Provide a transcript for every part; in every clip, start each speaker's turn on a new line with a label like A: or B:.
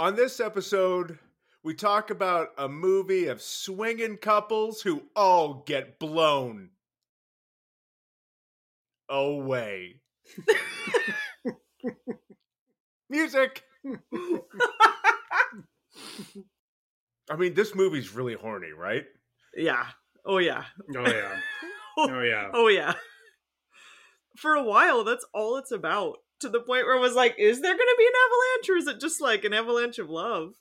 A: On this episode, we talk about a movie of swinging couples who all get blown away. Music. I mean, this movie's really horny, right?
B: Yeah. Oh yeah.
C: Oh yeah. Oh yeah.
B: Oh yeah. For a while, that's all it's about. To the point where I was like, is there going to be an avalanche, or is it just like an avalanche of love?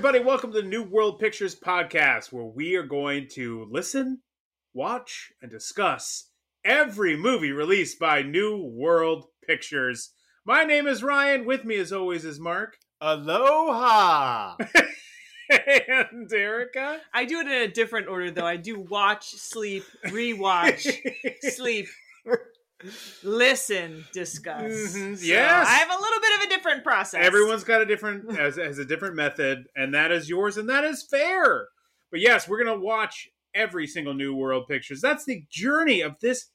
C: Everybody, welcome to the New World Pictures podcast where we are going to listen, watch, and discuss every movie released by New World Pictures. My name is Ryan. With me as always is Mark
A: Aloha.
C: and Erica.
B: I do it in a different order, though. I do watch, sleep, rewatch, sleep, listen, discuss.
C: Mhm,
B: So
C: yes.
B: I have a little bit of a different process.
C: Everyone's got a different has, has a different method, and that is yours, and that is fair. But yes, we're gonna watch every single New World Pictures. That's the journey of this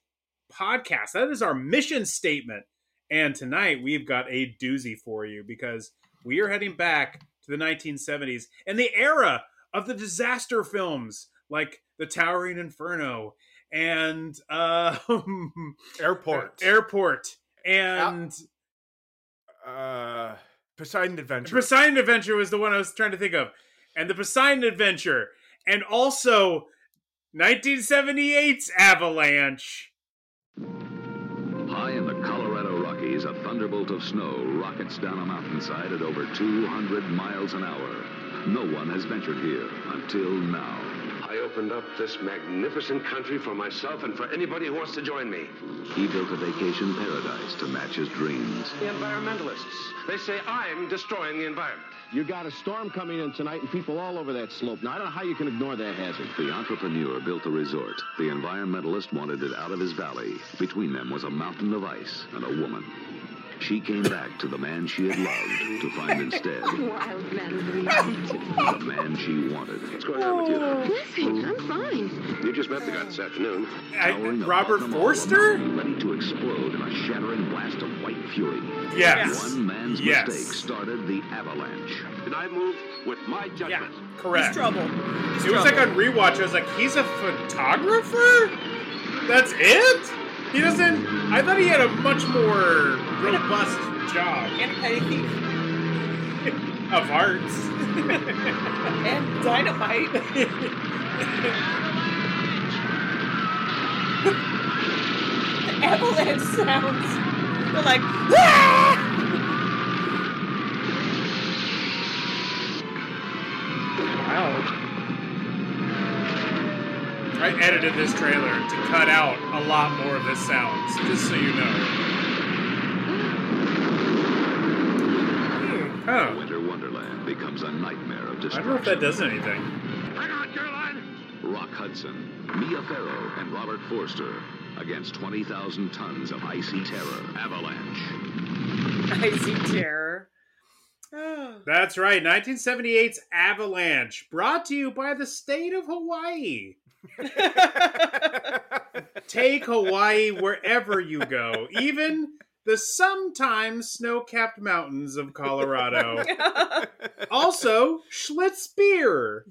C: podcast. That is our mission statement. And tonight we've got a doozy for you because we are heading back to the 1970s and the era of the disaster films like The Towering Inferno and uh,
A: Airport.
C: Airport and
A: uh, Poseidon Adventure.
C: Poseidon Adventure was the one I was trying to think of, and the Poseidon Adventure, and also 1978's Avalanche.
D: High in the Colorado Rockies, a thunderbolt of snow rockets down a mountainside at over 200 miles an hour. No one has ventured here until now.
E: I opened up this magnificent country for myself and for anybody who wants to join me.
D: He built a vacation paradise to match his dreams.
E: The environmentalists. They say I'm destroying the environment.
F: You got a storm coming in tonight and people all over that slope. Now, I don't know how you can ignore that hazard.
D: The entrepreneur built a resort. The environmentalist wanted it out of his valley. Between them was a mountain of ice and a woman. She came back to the man she had loved to find instead
G: Wild man
D: the man she wanted.
E: What's going on with you? Oh,
G: Nothing. I'm fine.
E: You just met the guy this afternoon.
C: I-
D: Towering
C: Robert
D: above them all,
C: Forster?
D: a mountain Ready to explode in a shattering blast of white fury.
C: Yes.
D: One man's
C: Yes.
D: mistake started the avalanche.
E: And I move with my judgment.
C: Yeah,
E: judgment.
B: He's
C: correct.
B: trouble. He's
C: It was like
B: trouble.
C: on rewatch. I was like, he's a photographer. That's it. He doesn't. I thought he had a much more robust job
B: and a petty thief.
C: of arts.
B: And dynamite. the avalanche sounds. They're like, "Ah!"
C: Edited this trailer to cut out a lot more of this sounds, just so you know. Hmm, huh.
D: Winter Wonderland becomes a nightmare of destruction.
C: I don't know if that does anything.
E: Hang on, Caroline.
D: Rock Hudson, Mia Farrow, and Robert Forster against 20,000 tons of icy terror. Avalanche.
B: Icy terror. Ah.
C: That's right, 1978's Avalanche, brought to you by the state of Hawaii. Take Hawaii wherever you go, even the sometimes snow capped mountains of Colorado. also, Schlitz beer,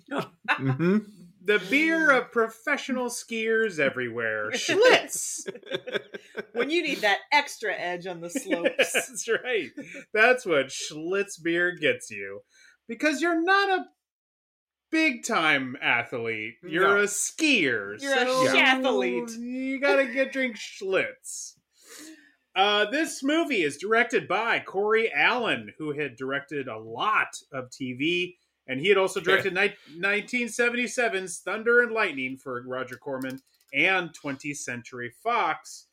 A: hmm
C: the beer of professional skiers everywhere. Schlitz!
B: when you need that extra edge on the slopes.
C: That's right. That's what Schlitz beer gets you. Because you're not a big time athlete. You're
A: No.
C: a skier.
B: You're a
C: so
B: schathlete.
C: You gotta get drink Schlitz. Uh, this movie is directed by Corey Allen, who had directed a lot of TV And he had also directed ni- 1977's Thunder and Lightning for Roger Corman and 20th Century Fox.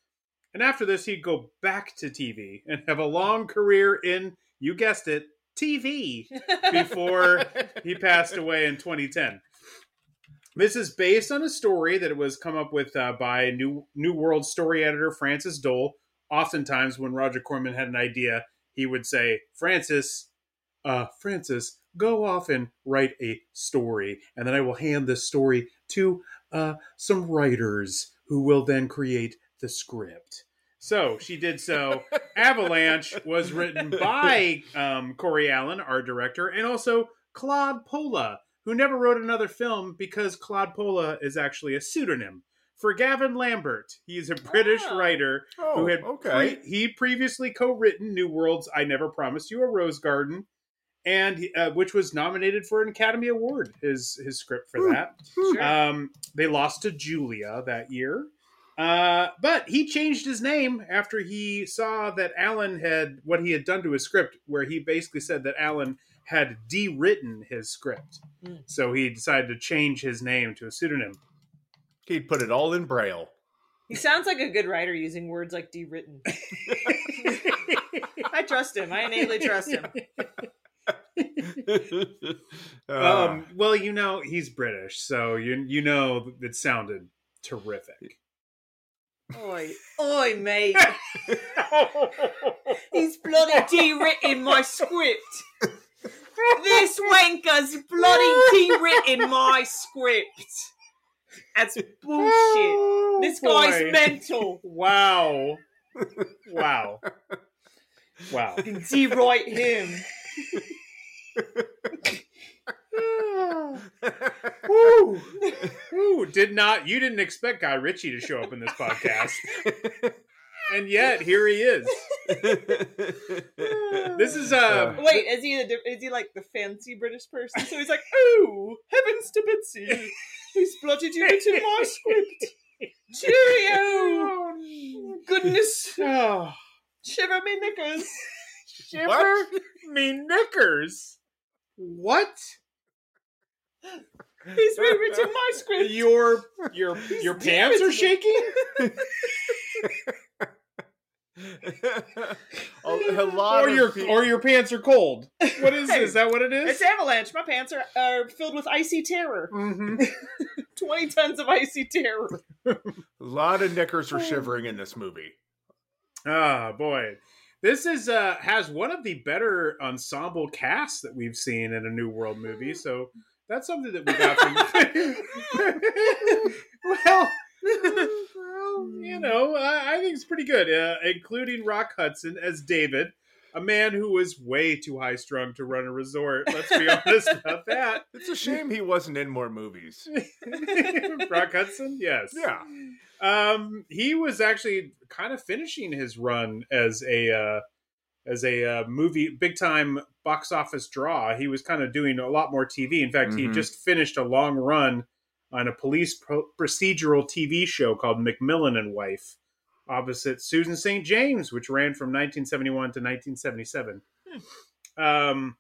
C: And after this, he'd go back to TV and have a long career in, you guessed it, TV before he passed away in 2010. This is based on a story that was come up with uh, by New New World story editor Frances Doel. Oftentimes, when Roger Corman had an idea, he would say, "Frances, uh, Frances, go off and write a story, and then I will hand this story to uh, some writers who will then create the script." So she did so. Avalanche was written by um, Corey Allen, our director, and also Claude Pola, who never wrote another film because Claude Pola is actually a pseudonym for Gavin Lambert. He's a British
B: Oh.
C: writer
A: Oh,
C: who had
A: okay.
C: pre- he previously co-written New Worlds. I never promised you a rose garden, and uh, which was nominated for an Academy Award. His his script for that. Um, they lost to Julia that year. Uh, but he changed his name after he saw that Alan had what he had done to his script, where he basically said that Alan had de-written his script.
B: Mm.
C: So he decided to change his name to a pseudonym.
A: He'd put it all in braille.
B: He sounds like a good writer using words like de-written. I trust him. I innately trust him.
A: Uh,
C: um, well, you know he's British, so you you know it sounded terrific.
B: Oi, oi, mate. He's bloody de-written my script. This wanker's bloody de-written my script. That's bullshit. Oh, this guy's
C: Oh, Boy.
B: mental.
C: Wow. Wow. Wow.
B: De-write him.
C: Woo. Woo. Did not you didn't expect Guy Ritchie to show up in this podcast. And yet here he is. This is uh
B: Wait, is he a, is he like the fancy British person? So he's like, oh, heavens to Bitsy, he's bloody de-written my script. Cheerio! Goodness,
C: oh,
B: shiver me knickers.
C: shiver
A: What?
C: me knickers. What?
B: He's rewritten my script.
C: Your your your pants are shaking?
A: a, a lot
C: Or your
A: peo-
C: or your pants are cold. What is
B: Hey,
C: is that what it is?
B: It's avalanche. My pants are, are filled with icy terror.
C: Mhm.
B: 20 tons of icy terror.
A: a lot of knickers are shivering in this movie.
C: Ah, boy. This is uh has one of the better ensemble casts that we've seen in a New World movie, so that's something that we got from well, well, you know, I, I think it's pretty good, uh, including Rock Hudson as David, a man who was way too high strung to run a resort. Let's be honest about that.
A: It's a shame he wasn't in more movies.
C: Rock Hudson, yes,
A: Yeah.
C: Um, he was actually kind of finishing his run as a uh, as a uh, movie big time box office draw. He was kind of doing a lot more TV. In fact, he
A: Mhm.
C: just finished a long run on a police pro- procedural TV show called McMillan and Wife, opposite Susan St. James, which ran from 1971 to 1977. Um,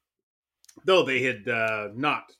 C: though they had uh, not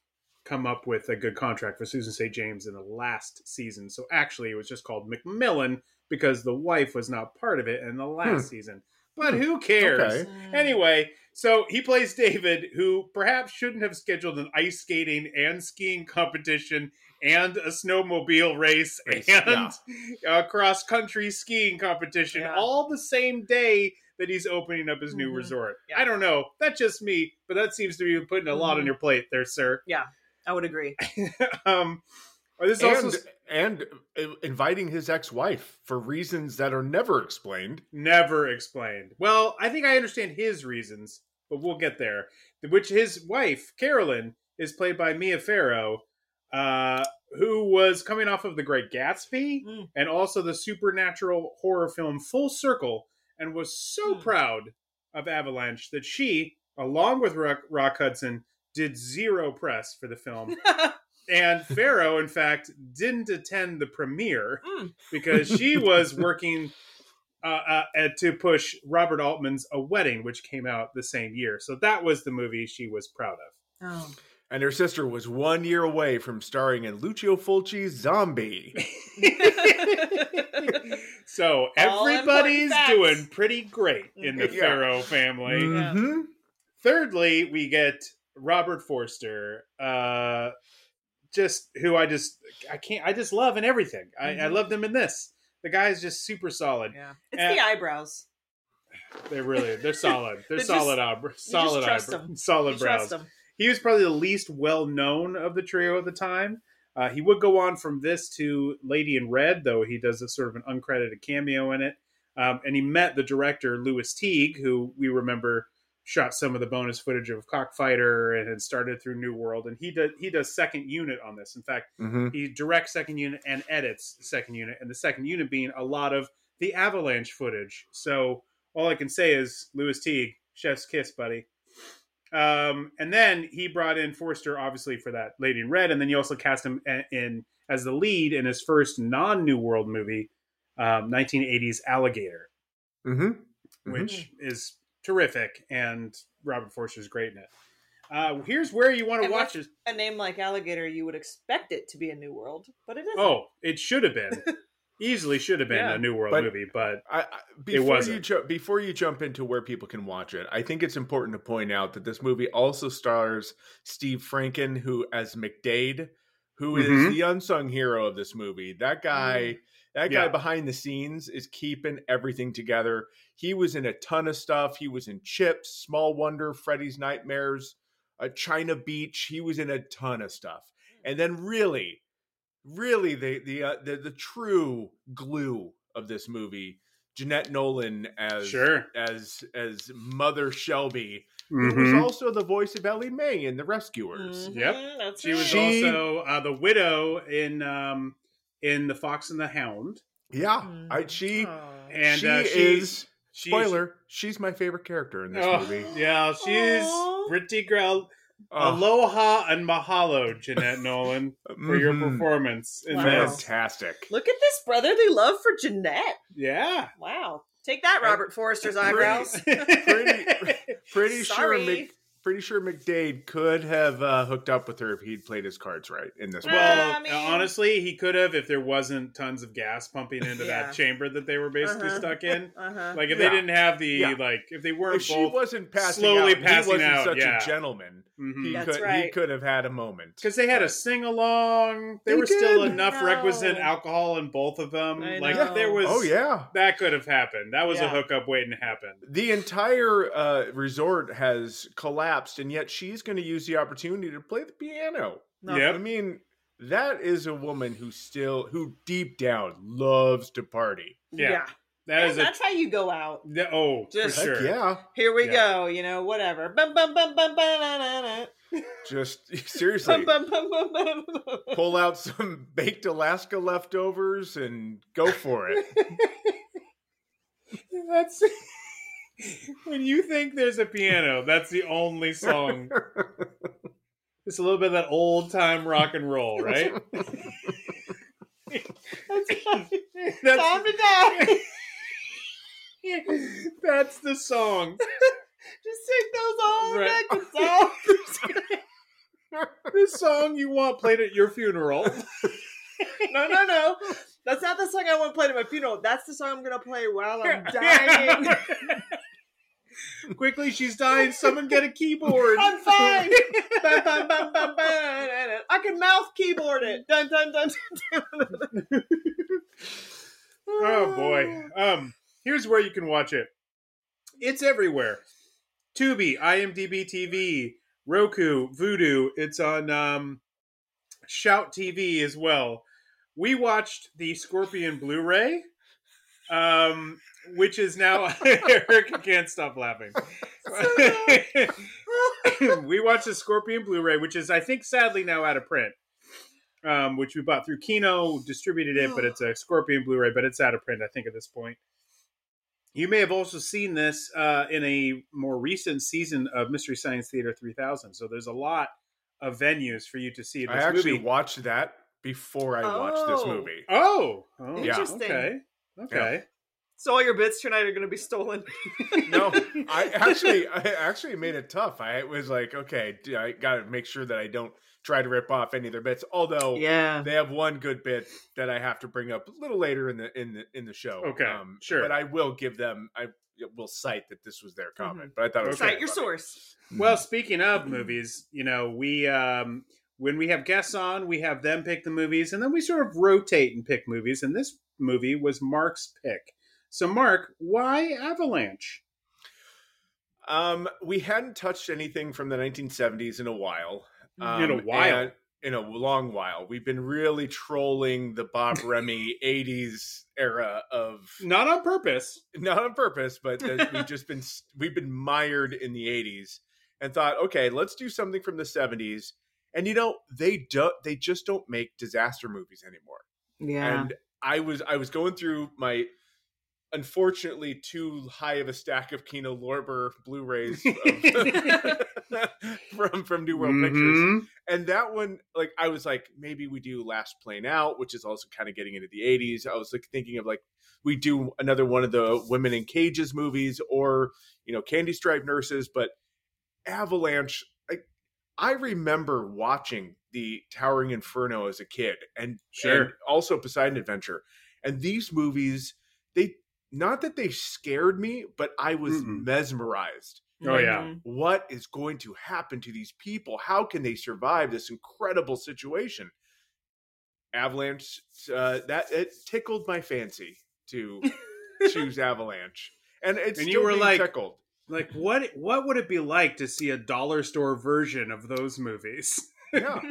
C: come up with a good contract for Susan St. James in the last season. So actually, it was just called McMillan because the wife was not part of it in the last
A: Hmm.
C: season. But who cares?
A: Okay.
C: Anyway, so he plays David, who perhaps shouldn't have scheduled an ice skating and skiing competition and a snowmobile race
A: Race,
C: and a cross country skiing competition
B: Yeah.
C: all the same day that he's opening up his new
B: Mhm.
C: resort.
B: Yeah.
C: I don't know. That's just me, but that seems to be putting a lot on
B: Mhm.
C: your plate there, sir.
B: Yeah, I would agree.
C: um, or this
A: And,
C: also
A: and uh, inviting his ex-wife for reasons that are never explained.
C: never explained. Well, I think I understand his reasons, but we'll get there. Which his wife, Carolyn, is played by Mia Farrow, uh, who was coming off of The Great Gatsby
B: Mm.
C: and also the supernatural horror film Full Circle, and was so
B: Mm.
C: proud of Avalanche that she, along with Rock, Rock Hudson, did zero press for the film. And Farrow, in fact, didn't attend the premiere
B: Mm.
C: because she was working uh, uh, to push Robert Altman's A Wedding, which came out the same year. So that was the movie she was proud of.
B: oh.
A: And her sister was one year away from starring in Lucio Fulci's Zombie.
C: so everybody's doing pretty great in the
A: Yeah.
C: Farrow family.
B: Yeah.
A: Mhm.
C: Thirdly, we get Robert Forster, uh, just who I just I can't I just love in everything. I, I
B: Mhm.
C: loved him in this. The guy's just super solid.
B: yeah. It's
C: Uh,
B: the eyebrows.
C: They're really they're solid. They're
B: They just-
C: solid eyebrows. Solid eyebrows. Solid brows. He was probably the least well known of the trio at the time. Uh, he would go on from this to Lady in Red, though he does a sort of an uncredited cameo in it. Um, and he met the director Lewis Teague, who we remember shot some of the bonus footage of Cockfighter and had started through New World. And he does he does second unit on this. In fact,
A: Mhm.
C: he directs second unit and edits second unit, and the second unit being a lot of the Avalanche footage. So all I can say is Lewis Teague, chef's kiss, buddy. Um, and then he brought in Forster, obviously for that Lady in Red, and then you also cast him in as the lead in his first non-New World movie, um, 1980s Alligator,
A: Mhm. Mhm.
C: which is terrific, and Robert Forster's great in it. Uh, here's where you want to watch it.
B: A name like Alligator, you would expect it to be a New World, but it isn't.
C: Oh, it should have been. Easily should have been
B: Yeah.
C: a New World
A: But-
C: movie, but
A: I, I, before you
C: wasn't.
A: ju- before you jump into where people can watch it, I think it's important to point out that this movie also stars Steve Franken, who as McDade, who is
C: Mhm.
A: the unsung hero of this movie. That guy, that guy
C: Yeah.
A: behind the scenes is keeping everything together. He was in a ton of stuff. He was in Chips, Small Wonder, Freddy's Nightmares, uh, China Beach. He was in a ton of stuff. And then really, really the the uh, the, the true glue of this movie, Jeanette Nolan as
C: Sure.
A: as as Mother Shelby, who
C: Mhm.
A: was also the voice of Ellie Mae in The Rescuers.
B: Mhm,
C: Yep.
B: That's
C: she was
B: right.
A: She-
C: also uh, the widow in um, in the Fox and the Hound,
A: Yeah,
B: Mhm.
A: I she
B: Aw.
C: and
A: she
C: uh, she-
A: is
C: she's-
A: spoiler. She's my favorite character in this
C: Oh,
A: movie.
C: Yeah, she's
B: Aw.
C: pretty girl.
A: Oh,
C: Aloha and mahalo, Jeanette Nolan, for your
A: mhm.
C: performance in
B: Wow.
C: this.
A: Fantastic.
B: Look at this brotherly love for Jeanette.
C: Yeah.
B: Wow. Take that, Robert Forster's eyebrows.
A: Pretty- Pretty
B: Sorry.
A: sure Mc, pretty sure McDade could have uh, hooked up with her if he'd played his cards right in this
B: Well.
C: Well,
B: I mean-
C: honestly, he could have if there wasn't tons of gas pumping into
B: Yeah.
C: that chamber that they were basically
B: Uh-huh.
C: stuck in.
B: Uh-huh.
C: Like if
A: Yeah.
C: they didn't have the
A: Yeah.
C: like if they weren't
A: if she
C: both
A: wasn't passing
C: slowly
A: out,
C: passing
A: he wasn't
C: out,
A: such
C: yeah.
A: a gentleman. He
B: That's
A: could he could have had a moment.
C: because they had a sing along. There
A: They
C: was still enough requisite alcohol in both of them.
B: I
C: like
B: know.
C: there was.
A: Oh yeah.
C: that could have happened. That was a hookup waiting to happen.
A: The entire uh, resort has collapsed, and yet she's going to use the opportunity to play the piano.
B: No.
C: Yep.
A: I mean, that is a woman who still, who deep down loves to party.
C: Yeah, that
B: And
C: is a
B: that's how you go out.
C: th- oh
B: Just-
C: for sure.
A: yeah.
B: Here we
C: Yeah.
B: go, you know, whatever. Bum bum bum bum bum.
A: Just seriously,
B: Bum, bum, bum, bum, bum, bum.
A: pull out some baked Alaska leftovers and go for it.
C: That's when you think there's a piano. That's the only song. It's a little bit of that old time rock and roll, right?
B: That's Time to die.
C: that's the song.
B: Just take those old
C: Right.
B: records out.
C: The song you want played at your funeral.
B: No, no, no. That's not the song I want played at my funeral. That's the song I'm gonna play while I'm dying.
C: Quickly, she's dying. Someone get a keyboard.
B: I'm fine. Bum, bum, bum, bum, bum. I can mouth keyboard it. Dun dun dun. dun, dun.
C: Oh boy. Um, here's where you can watch it. It's everywhere. Tubi, IMDb TV, Roku, Vudu. It's on um, Shout TV as well. We watched the Scorpion Blu-ray, um, which is now Eric can't stop laughing. we watched the Scorpion Blu-ray, which is I think sadly now out of print. Um, which we bought through Kino, distributed it, but it's a Scorpion Blu-ray, but it's out of print, I think, at this point. You may have also seen this uh, in a more recent season of Mystery Science Theater 3000. So there's a lot of venues for you to see this
A: I actually
C: movie.
A: watched that before I watched this
B: Oh.
A: movie.
C: Oh, oh
A: Yeah.
B: Interesting.
C: Okay. Okay.
B: So all your bits tonight are going to be stolen.
A: no, I actually, I actually made it tough. I was like, okay, I got to make sure that I don't try to rip off any of their bits. Although,
B: yeah.
A: they have one good bit that I have to bring up a little later in the in the in the show. Okay, Um,
C: Okay, sure.
A: But I will give them. I will cite that this was their comment. But I thought it was
B: Cite your
A: funny.
B: source.
C: Well, speaking of movies, you know, we um when we have guests on, we have them pick the movies, and then we sort of rotate and pick movies. And this movie was Mark's pick. So, Mark, why Avalanche?
A: Um, we hadn't touched anything from the 1970s in a while. Um,
C: In a while.
A: and- in a long while. We've been really trolling the Bob Rehme 80s era of
C: Not on purpose.
A: not on purpose, but we've just been we've been mired in the 80s and thought, okay, let's do something from the 70s. And you know, they don't they just don't make disaster movies anymore.
B: Yeah.
A: And I was I was going through my unfortunately too high of a stack of Kino Lorber Blu-rays of- from from New World Pictures.
C: Mhm.
A: And that one, like, I was like, maybe we do Last Plane Out, which is also kind of getting into the 80s. I was like thinking of like we do another one of the Women in Cages movies or, you know, Candy Stripe Nurses, but Avalanche, like I remember watching the Towering Inferno as a kid and,
C: Sure.
A: and also Poseidon Adventure. And these movies, they not that they scared me, but I was
C: Mm-mm.
A: mesmerized
C: Oh, yeah.
B: Mhm.
A: what is going to happen to these people? How can they survive this incredible situation? Avalanche, uh, that it tickled my fancy to choose Avalanche, and it's
C: And you were like-
A: tickled.
C: Like, what what would it be like to see a dollar store version of those movies?
A: Yeah,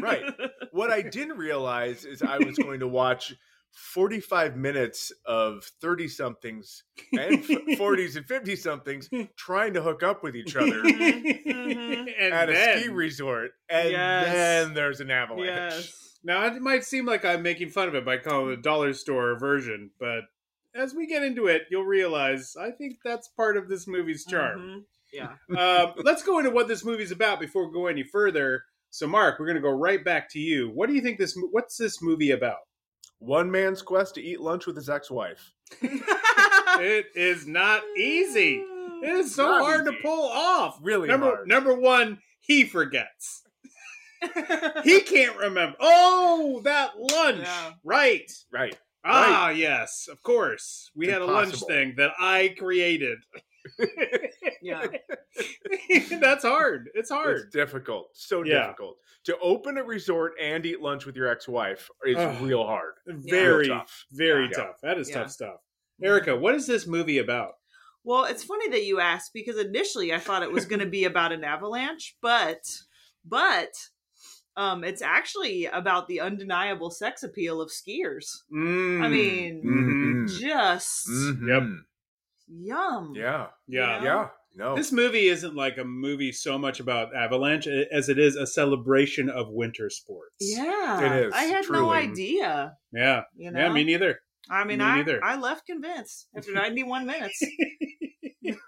A: right. What I didn't realize is I was going to watch 45 minutes of 30 somethings and 40s and 50 somethings trying to hook up with each other
C: and
A: at a ski resort, and
B: Yes.
A: then there's an avalanche.
B: yes.
C: Now it might seem like I'm making fun of it by calling it a dollar store version, but as we get into it, you'll realize I think that's part of this movie's charm.
B: Mhm. Yeah.
C: um, let's go into what this movie's about before we go any further. So, Mark, we're going to go right back to you. What do you think this? What's this movie about?
A: One man's quest to eat lunch with his ex-wife.
C: It is not easy. It is so
A: Not
C: hard
A: easy.
C: to pull off.
A: Really
C: number
A: hard.
C: number one, he forgets. He can't remember. Oh, that lunch.
B: Yeah.
C: Right.
A: Right.
C: Ah, yes, of course. We
A: It's
C: had a lunch thing that I created.
B: yeah.
C: That's hard. It's hard.
A: It's difficult. So
C: Yeah.
A: difficult. To open a resort and eat lunch with your ex-wife is
C: Ugh.
A: real hard.
C: very,
A: Real tough.
C: very
A: Yeah.
C: tough. That is
B: Yeah.
C: tough stuff. Erica, what is this movie about?
B: Well, it's funny that you asked because initially I thought it was going to be about an avalanche, but but um it's actually about the undeniable sex appeal of skiers.
C: Mm.
B: I mean,
C: Mhm.
B: just
C: Yep.
B: Yum.
A: Yeah.
C: Yeah.
B: know?
A: Yeah. No.
C: This movie isn't like a movie so much about Avalanche as it is a celebration of winter sports.
B: Yeah.
A: It is,
B: I had no idea.
C: Yeah.
B: You know?
C: Yeah, me neither.
B: I mean,
C: me
B: I,
C: neither.
B: I left convinced after 91 minutes.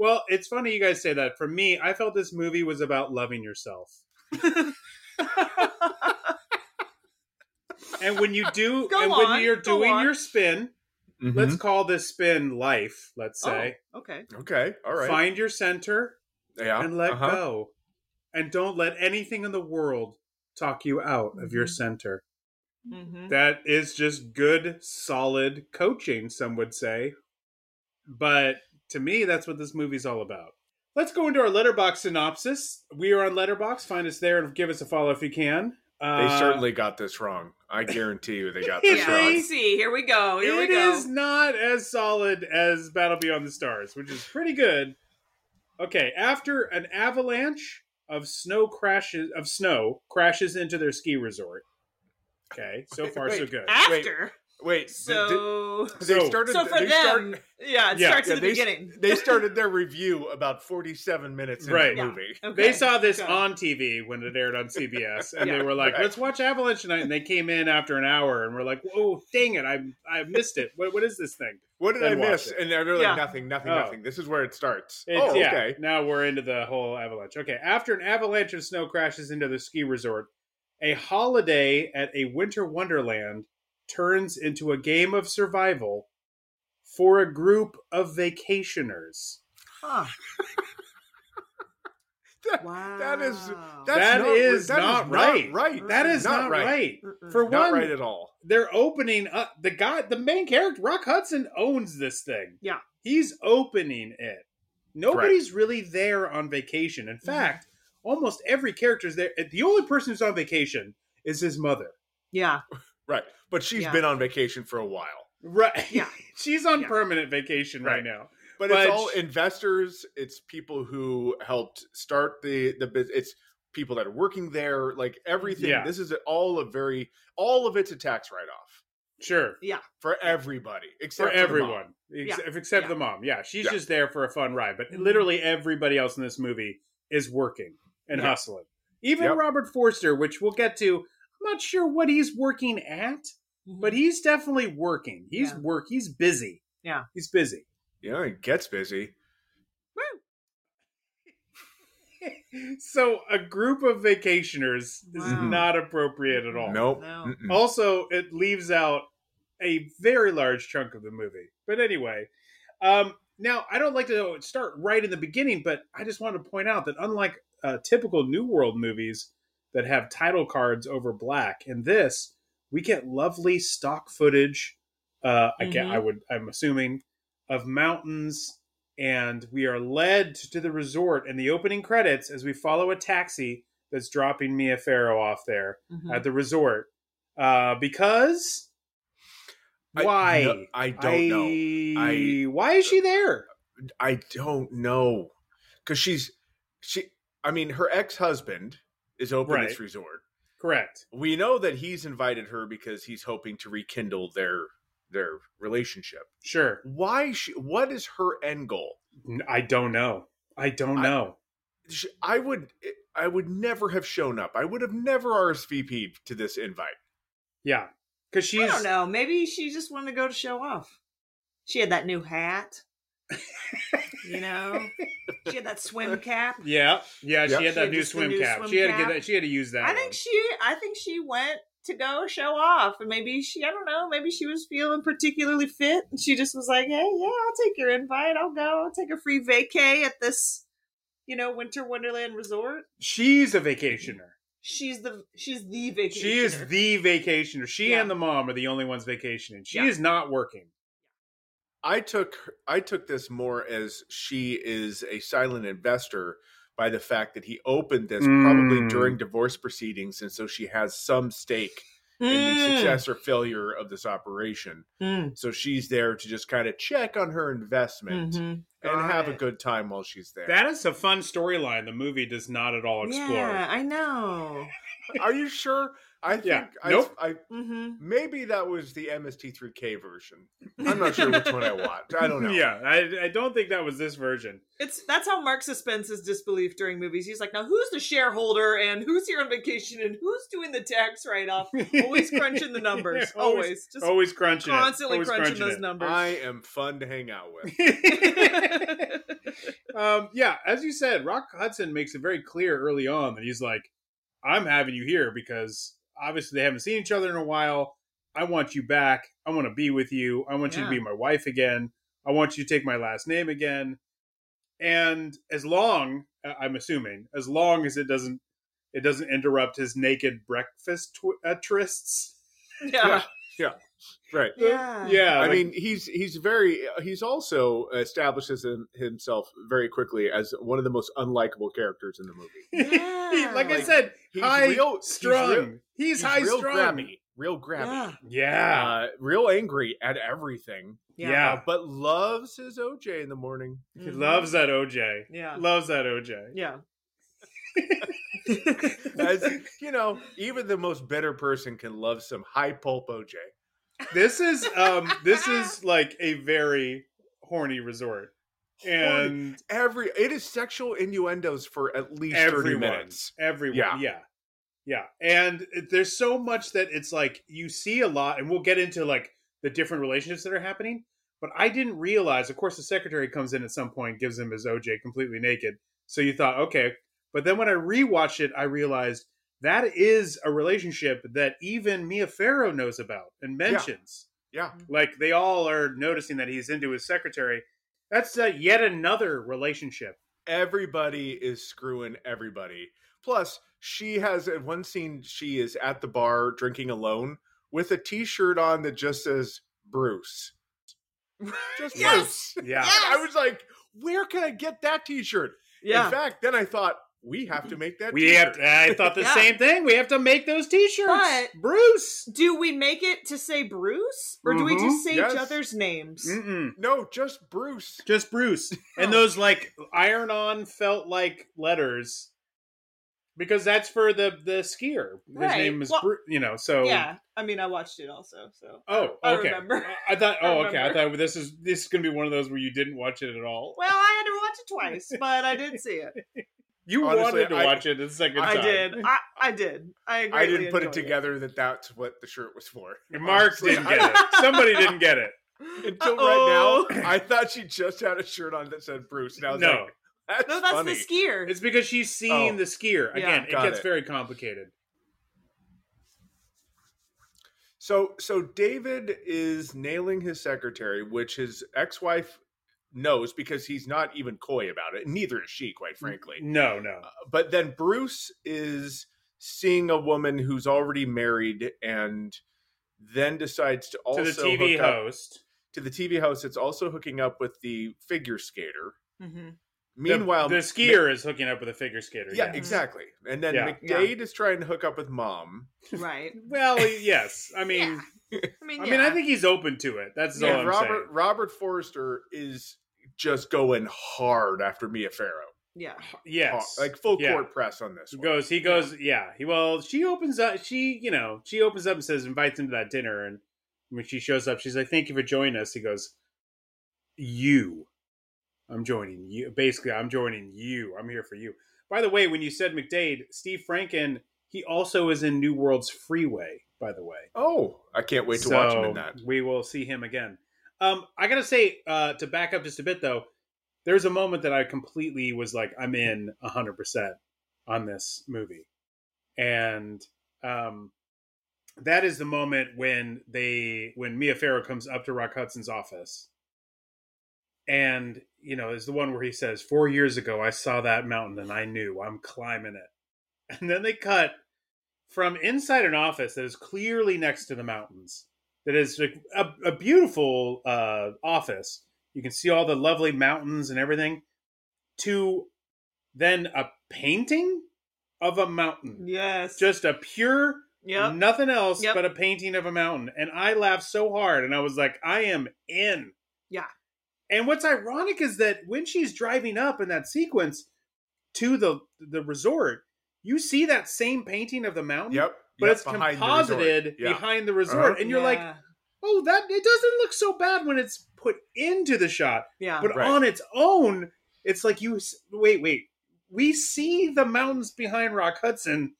C: Well, it's funny you guys say that. For me, I felt this movie was about loving yourself. And when you do,
B: Go
C: and
B: on,
C: when you're
B: go
C: doing
B: on.
C: your spin,
A: Mhm.
C: let's call this spin life, let's say.
B: Oh, okay.
A: Okay. All right.
C: Find your center
A: Yeah.
C: and let
A: uh-huh.
C: go. And don't let anything in the world talk you out of your
B: Mhm.
C: center.
B: hmm
C: That is just good, solid coaching, some would say. But to me, that's what this movie's all about. Let's go into our letterbox synopsis. We are on Letterboxd. Find us there and give us a follow if you can.
A: They
C: Uh,
A: certainly got this wrong. I guarantee you they got this
B: Yeah,
A: wrong.
B: let's see. Here we go. Here
C: It
B: we go.
C: is not as solid as Battle Beyond the Stars, which is pretty good. Okay, after an avalanche of snow crashes of snow crashes into their ski resort. Okay, so
A: Wait,
C: far so good.
B: After.
A: Wait.
B: So,
A: did- they started.
B: so for
A: they
B: them,
A: start-
B: yeah, it
C: Yeah,
B: starts
A: yeah,
B: at the
A: they,
B: beginning.
A: they started their review about 47 minutes into
C: Right.
A: the
B: Yeah.
A: movie.
B: Okay.
C: They saw this
B: Okay.
C: on TV when it aired on CBS, and they were like,
A: Right.
C: "Let's watch Avalanche tonight." And they came in after an hour, and we're like, "Oh, dang it! I I missed it. What what is this thing?"
A: What did
C: Then
A: I miss?
C: it.
A: And they're like,
B: Yeah.
A: nothing, nothing,
C: Oh.
A: nothing. This is where it starts.
C: It's,
A: oh,
C: yeah,
A: okay.
C: Now we're into the whole avalanche. Okay. After an avalanche of snow crashes into the ski resort, a holiday at a winter wonderland turns into a game of survival for a group of vacationers.
B: Huh.
A: That-
B: Wow.
A: that is
B: That
A: that's
C: That
A: not,
C: is
A: that
C: not right.
A: right.
C: That is not, right.
B: Mm-mm.
C: For
A: Not
C: one,
A: right at all.
C: they're opening up the guy, the main character, Rock Hudson owns this thing.
B: Yeah.
C: he's opening it. Nobody's really there on vacation. In mm-hmm. fact, almost every character is there. The only person who's on vacation is his mother.
B: Yeah.
A: Right. But she's
B: Yeah.
A: been on vacation for a while.
C: Right.
B: Yeah.
C: she's on
A: Yeah.
C: permanent vacation right,
A: Right.
C: now.
A: But,
C: But
A: it's all
C: sh-
A: investors. It's people who helped start the the business. It's people that are working there. Like everything.
C: Yeah.
A: This is all a very all of it's a tax write off
C: Sure. Yeah.
A: For everybody except
C: For
A: the mom.
C: everyone, ex- except
B: Yeah.
C: the mom. Yeah, she's
A: Yeah.
C: just there for a fun ride. But
B: Mhm.
C: literally everybody else in this movie is working and
A: Yeah.
C: hustling. Even
A: Yep.
C: Robert Forster, which we'll get to. I'm not sure what he's working at, but he's definitely working. He's
B: Yeah.
C: work. He's busy.
B: Yeah.
C: he's busy.
A: Yeah, he gets busy.
C: so a group of vacationers is not appropriate at all.
A: Nope.
B: No.
C: Also, it leaves out a very large chunk of the movie. But anyway, um, now I don't like to start right in the beginning, but I just want to point out that unlike uh, typical New World movies that have title cards over black, And this we get lovely stock footage. Uh, I get. I would, I'm assuming, of mountains, and we are led to the resort in the opening credits as we follow a taxi that's dropping Mia Farrow off there
B: Mhm.
C: at the resort uh, because
A: I-
C: why?
A: no, I don't know. I-
C: why is she there?
A: I don't know because she's she. I mean, her ex husband is open
C: Right.
A: this resort.
C: Correct.
A: We know that he's invited her because he's hoping to rekindle their their relationship.
C: Sure.
A: Why? She, what is her end goal?
C: I don't know. I don't know.
A: She, I would. Eh, I would never have shown up. I would have never RSVP'd to this invite.
C: yeah, because
B: I don't know. Maybe she just wanted to go to show off. She had that new hat. You know, she had that swim cap.
C: yeah, yeah.
A: Yeah.
C: She had
B: She
C: that
B: had
C: new
B: just the
C: swim
B: new
C: cap.
B: swim
C: she had to get that. She had to use that.
B: I think she. I think she went to go show off, and maybe she. I don't know. Maybe she was feeling particularly fit, and she just was like, "Hey, yeah, I'll take your invite. I'll go. I'll take a free vacay at this, you know, Winter Wonderland resort."
C: she's a vacationer.
B: She's the. She's the vacation.
C: She is the vacationer. She
B: Yeah.
C: and the mom are the only ones vacationing. She
B: Yeah.
C: is not working.
A: I took I took this more as she is a silent investor by the fact that he opened this probably
C: Mm.
A: during divorce proceedings, and so she has some stake in the
B: Mm,
A: success or failure of this operation.
B: mm,
A: So she's there to just kind of check on her investment
B: mhm.
A: and
B: Got
A: have a good time while she's there.
C: That is a fun storyline. The movie does not at all explore.
B: Yeah, I know.
A: Are you sure? I think
C: Yeah.
A: I,
C: Nope.
A: I
B: hmm
A: maybe that was the MST3K version. I'm not sure which one I watched. I don't know.
C: Yeah, I, I don't think that was this version.
B: It's that's how Mark suspends his disbelief during movies. He's like, now who's the shareholder and who's here on vacation and who's doing the tax write off? Always crunching the numbers. Always, just
C: always crunching it.
B: constantly
C: Always
B: crunching, those
C: it.
B: numbers.
A: I am fun to hang out with.
C: um, yeah, as you said, Rock Hudson makes it very clear early on that he's like, I'm having you here because obviously they haven't seen each other in a while. I want you back. I want to be with you. I want you to be my wife again. I want you to take my last name again. And as long, uh, I'm assuming, as long as it doesn't, it doesn't interrupt his naked breakfast tw- uh, trysts.
B: yeah.
A: Right.
B: Yeah.
C: Yeah,
A: I
C: like-
A: mean, he's he's very he's also establishes him, himself very quickly as one of the most unlikable characters in the movie.
B: Yeah.
C: like, I said,
A: he's
C: high
A: real- he's
C: strung.
A: real-
C: He's,
A: He's
C: high
A: real
C: strung.
A: grabby, real grabby,
B: Yeah.
C: Yeah.
A: uh, real angry at everything,
C: Yeah.
A: uh, but loves his OJ in the morning.
C: He
B: Mhm.
C: loves that OJ.
B: Yeah.
C: Loves that OJ.
B: Yeah.
A: As you know, even the most bitter person can love some high pulp OJ.
C: This is um this is like a very horny resort. And
A: Every it is sexual innuendos for at least
C: everyone,
A: minutes.
C: everyone,
A: Yeah.
C: yeah. yeah. And there's so much that it's like you see a lot and we'll get into like the different relationships that are happening, but I didn't realize of course the secretary comes in at some point gives him his OJ completely naked. So you thought, okay, but then when I rewatched it, I realized that is a relationship that even Mia Farrow knows about and mentions.
A: Yeah.
C: Like they all are noticing that he's into his secretary. That's uh, yet another relationship.
A: Everybody is screwing everybody. Plus, she has in one scene she is at the bar drinking alone with a t-shirt on that just says Bruce. Just
B: Yes!
A: Bruce.
C: Yeah.
A: And I was like, where can I get that t-shirt?
B: Yeah.
A: In fact, then I thought we have to make that
C: We have.
A: t-shirt.
C: To, I thought the
B: Yeah.
C: same thing. We have to make those T-shirts.
B: But-
C: Bruce.
B: do we make it to say Bruce, or do we
C: Mhm.
B: just say
A: Yes.
B: each other's names?
C: Mm-mm.
A: No, just Bruce.
C: Just Bruce. And those like iron-on felt like letters, because that's for the the skier. His
B: Right.
C: name is
B: Well,
C: Bruce. You know. So
B: Yeah, I mean, I watched it also, so
C: Oh,
B: I
C: okay.
B: remember.
C: I thought.
B: I
C: Oh, okay. I thought this is this is gonna be one of those where you didn't watch it at all.
B: Well, I had to watch it twice, but I did see it.
C: You
A: Honestly,
C: wanted to
A: I-
C: watch it the second
B: I
C: time.
B: did. I, I did. I
A: agree.
B: I
A: didn't put it
B: enjoyed
A: together that that's what the shirt was for.
C: Mark
A: Honestly,
C: didn't
A: I-
C: get it. Somebody didn't get it.
A: Until
B: Uh-oh.
A: right now, I thought she just had a shirt on that said Bruce. And I was
C: No.
A: like, that's,
B: No, that's
A: funny.
B: the skier.
C: It's because she's seeing
A: Oh.
C: the skier. Again, it
A: Got
C: gets
A: it.
C: very complicated.
A: So so David is nailing his secretary, which his ex-wife knows because he's not even coy about it. Neither is she, quite frankly.
C: No, no.
A: Uh, but then Bruce is seeing a woman who's already married and then decides to also
C: to the TV
A: hook up-
C: host.
A: to the TV host. It's also hooking up with the figure skater.
B: hmm
A: Meanwhile,
C: the, the skier is hooking up with a figure skater.
A: Yeah,
C: yes.
A: exactly. And then
C: Yeah.
A: McDade is trying to hook up with mom.
B: Right.
C: Well, yes. I mean,
B: I mean,
C: I mean, I think he's open to it. That's all I'm
A: Robert
C: saying.
A: Robert Forster is just going hard after Mia Farrow.
B: yeah.
C: Yes,
A: like full
C: Yeah.
A: court press on this.
C: He
A: One.
C: goes. He goes. Yeah. He well. She opens up. She you know she opens up and says invites him to that dinner. And when she shows up, she's like, "Thank you for joining us." He goes, "You, I'm joining you. Basically, I'm joining you. I'm here for you." By the way, when you said McDade, Steve Franken, he also is in New World's Freeway. By the way,
A: Oh, I can't wait to watch him in that.
C: We will see him again. Um, I gotta say, uh, to back up just a bit though, there's a moment that I completely was like, I'm in hundred percent on this movie, and um, that is the moment when they when Mia Farrow comes up to Rock Hudson's office, and you know, is the one where he says, Four years ago, I saw that mountain and I knew I'm climbing it, and then they cut from inside an office that is clearly next to the mountains that is a, a beautiful uh, office you can see all the lovely mountains and everything to then a painting of a mountain
B: Yes.
C: just a pure
B: yep.
C: nothing else
B: Yep.
C: but a painting of a mountain and i laughed so hard and i was like i am in
B: Yeah.
C: And what's ironic is that when she's driving up in that sequence to the the resort you see that same painting of the mountain
A: Yep.
C: but
A: yep,
C: it's
A: behind the
C: composited
A: Yeah.
C: behind the resort
A: Uh-huh.
C: and you're like oh that it doesn't look so bad when it's put into the shot
B: yeah.
C: but
A: Right.
C: on its own it's like you wait wait we see the mountains behind rock hudson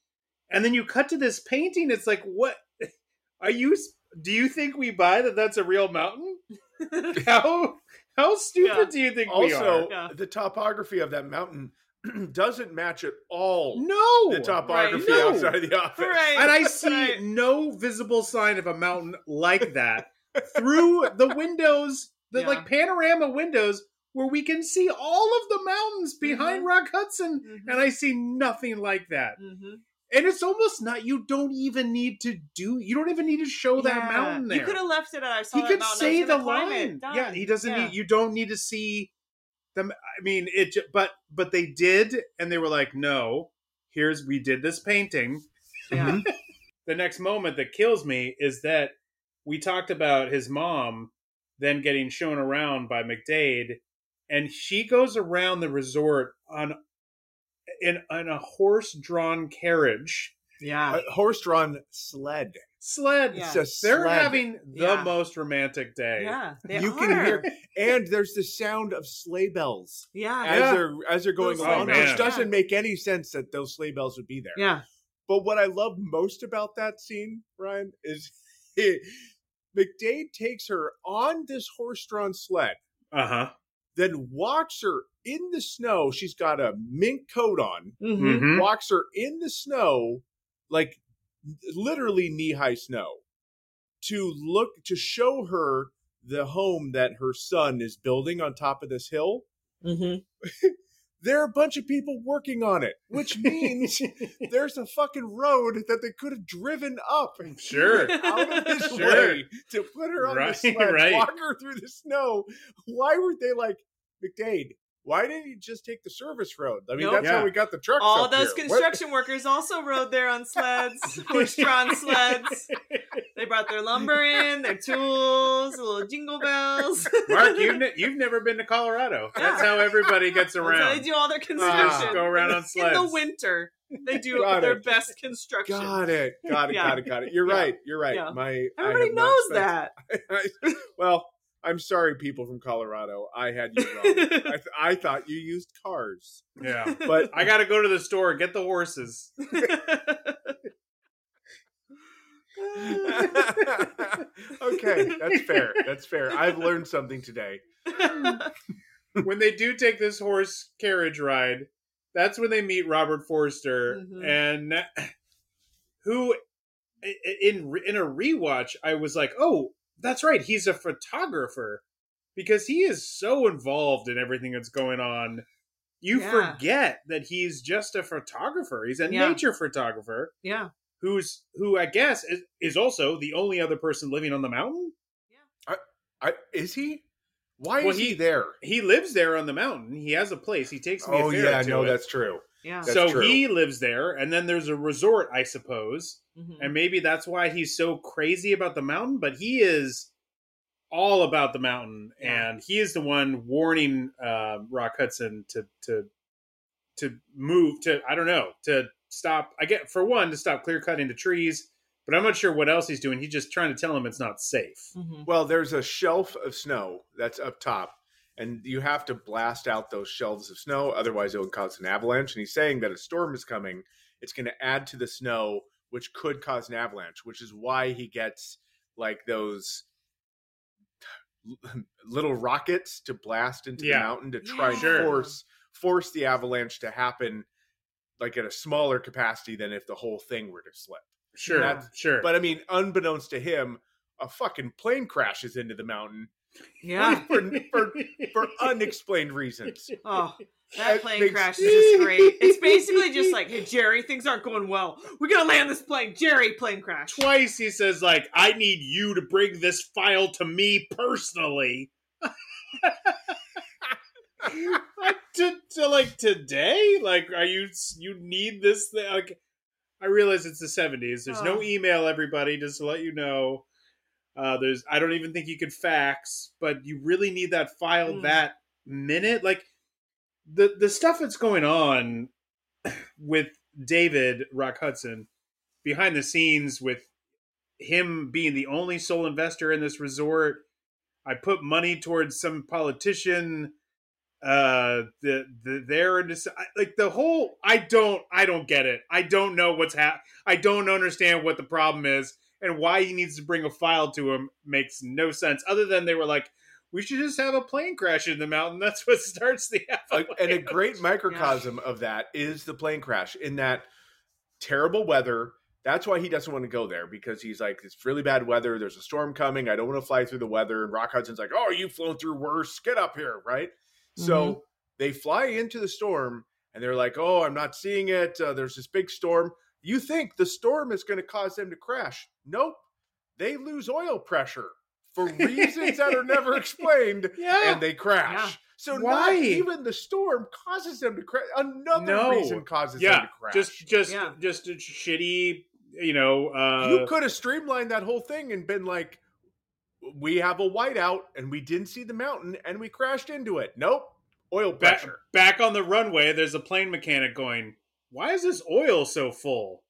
C: and then you cut to this painting it's like what are you do you think we buy that that's a real mountain how how stupid
B: Yeah.
C: do you think we are
A: Also,
B: Yeah.
A: the topography of that mountain doesn't match at all
C: no
A: the topography
C: No.
A: outside of the office.
B: Right.
C: and I see
B: Right.
C: no visible sign of a mountain like that through the windows, the
B: Yeah.
C: like panorama windows, where we can see all of the mountains behind Rock Hudson,
B: Mhm.
C: and I see nothing like that.
B: Mhm.
C: And it's almost not. You don't even need to do. You don't even need to show that mountain there.
B: You could have left it at I saw
C: he could
B: mountain,
C: say the line. Yeah, he doesn't
B: Yeah.
C: need. You don't need to see them. I mean, it. But but they did, and they were like, no. Here's we did this painting
B: Yeah.
C: the next moment that kills me is that we talked about his mom then getting shown around by McDade, and she goes around the resort on in, on a horse-drawn carriage
B: Yeah.
A: Horse-drawn sled.
C: sled.
B: Yeah.
C: They're
A: sled.
C: having the
B: Yeah.
C: most romantic day.
B: Yeah. They
A: you
B: are.
A: can hear, and there's the sound of sleigh bells
B: Yeah.
A: as
C: Yeah.
A: they're as they're going
B: Those
A: along,
C: sleigh bells.
A: which doesn't
B: Yeah.
A: make any sense that those sleigh bells would be there.
B: Yeah.
A: But what I love most about that scene, Ryan, is McDade takes her on this horse-drawn sled,
C: Uh huh.
A: Then walks her in the snow. She's got a mink coat on.
B: Mm-hmm.
C: Mm-hmm.
A: Walks her in the snow, like literally knee-high snow, to look to show her the home that her son is building on top of this hill.
B: Mm-hmm.
A: There are a bunch of people working on it, which means there's a fucking road that they could have driven up
C: Sure.
A: out of his
C: Sure.
A: way to put her on
C: Right,
A: the sled,
C: right.
A: walk her through the snow. Why were they like McDade? Why didn't he just take the service road? I mean,
B: Nope.
A: that's
C: Yeah.
A: how we got the trucks.
B: All
A: up
B: those
A: here. What-
B: construction workers also rode there on sleds, push-drawn sleds. They brought their lumber in, their tools, the little jingle bells.
C: Mark, you've, ne- you've never been to Colorado. That's how everybody gets
B: That's how they do all their
C: Just
B: construction.
C: go around on sleds In
B: the winter, they do
A: Got
B: their
A: it.
B: best construction.
A: Got it. Got it.
B: Yeah.
A: Got it. Got it. You're
B: Yeah.
A: right. You're right.
B: Yeah.
A: My
B: Everybody knows
A: spent-
B: that.
A: well, I'm sorry, people from Colorado. I had you wrong. I, th- I thought you used cars,
C: Yeah.
A: but
C: I got to go to the store get the horses.
A: okay, that's fair. That's fair. I've learned something today.
C: when they do take this horse carriage ride, that's when they meet Robert Forster,
B: Mhm.
C: and who, in in a rewatch, I was like, oh, that's right, he's a photographer because he is so involved in everything that's going on. You
B: Yeah.
C: forget that he's just a photographer. He's a
B: Yeah.
C: nature photographer
B: yeah.
C: who's who I guess is, is also the only other person living on the mountain.
A: I, is he? Why
C: Well,
A: is he,
C: he-
A: there?
C: He lives there on the mountain. He has a place. He takes me.
A: Oh yeah,
C: to
A: no,
C: it.
A: that's true.
B: Yeah.
A: That's
C: so
A: true.
C: he lives there, and then there's a resort, I suppose,
B: Mhm.
C: and maybe that's why he's so crazy about the mountain. But he is all about the mountain,
B: Yeah.
C: and he is the one warning uh, Rock Hudson to to to move to I don't know to stop. I get for one to stop clear cutting the trees, but I'm not sure what else he's doing. He's just trying to tell him it's not safe.
B: Mhm.
A: Well, there's a shelf of snow that's up top, and you have to blast out those shelves of snow, otherwise it will cause an avalanche. And he's saying that a storm is coming. It's going to add to the snow, which could cause an avalanche, which is why he gets like those little rockets to blast into
C: Yeah.
A: the mountain to try and
C: Sure.
A: force force the avalanche to happen like at a smaller capacity than if the whole thing were to slip.
C: Sure,
A: That's-
C: sure.
A: But I mean, unbeknownst to him, a fucking plane crashes into the mountain
B: Yeah.
A: for, for, for unexplained reasons.
B: Oh,
A: That
B: plane
A: makes-
B: crash is just great. It's basically just like, hey, Jerry, things aren't going well. We gotta land this plane. Jerry, plane crash.
C: twice he says like i need you to bring this file to me personally like to, to like today like are you you need this thing like i realize it's the 70s there's no
B: Oh.
C: email everybody just to let you know uh there's i don't even think you could fax but you really need that file
B: Mm.
C: that minute like the the stuff that's going on with david rock hudson behind the scenes with him being the only sole investor in this resort. I put money towards some politician. Uh, the the this, like the whole. I don't. I don't get it. I don't know what's hap. I don't understand what the problem is and why he needs to bring a file to him makes no sense. Other than they were like, we should just have a plane crash in the mountain. That's what starts the avalanche.
A: and a great microcosm of that is the plane crash in that terrible weather. That's why he doesn't want to go there because he's like, it's really bad weather. There's a storm coming. I don't want to fly through the weather. And Rock Hudson's like, oh, you've flown through worse. Get up here, right? So they fly into the storm and they're like, oh, I'm not seeing it. Uh, there's this big storm. You think the storm is going to cause them to crash? Nope. They lose oil pressure for reasons that are never explained
C: yeah.
A: and they crash.
B: Yeah.
A: So
C: Why?
A: not even the storm causes them to crash. Another
C: No.
A: reason causes them to crash.
C: just just
B: Yeah.
C: just a shitty, you know. Uh,
A: you could have streamlined that whole thing and been like, "We have a whiteout and we didn't see the mountain and we crashed into it." Nope, oil
C: back,
A: pressure.
C: back on the runway, there's a plane mechanic going, Why is this oil so full?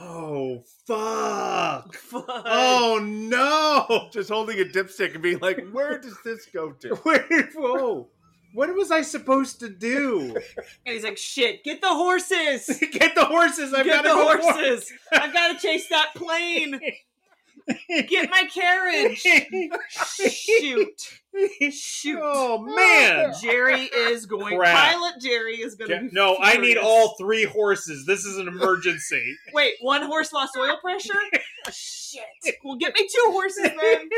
C: Oh, fuck.
B: Fun.
C: Oh, no.
A: Just holding a dipstick and being like, "Where does this go to?"
C: Where, whoa. What was I supposed to do?
B: And he's like, shit, get the horses.
C: Get the horses. I've got
B: the
C: go
B: horses. I've gotta chase that plane. Get my carriage. Shoot. Shoot.
C: Oh, oh, man.
B: Jerry is going.
C: Crap.
B: Pilot Jerry is going to
C: no, I need all three horses. This is an emergency.
B: Wait, one horse lost oil pressure? Shit. Well, Get me two horses then.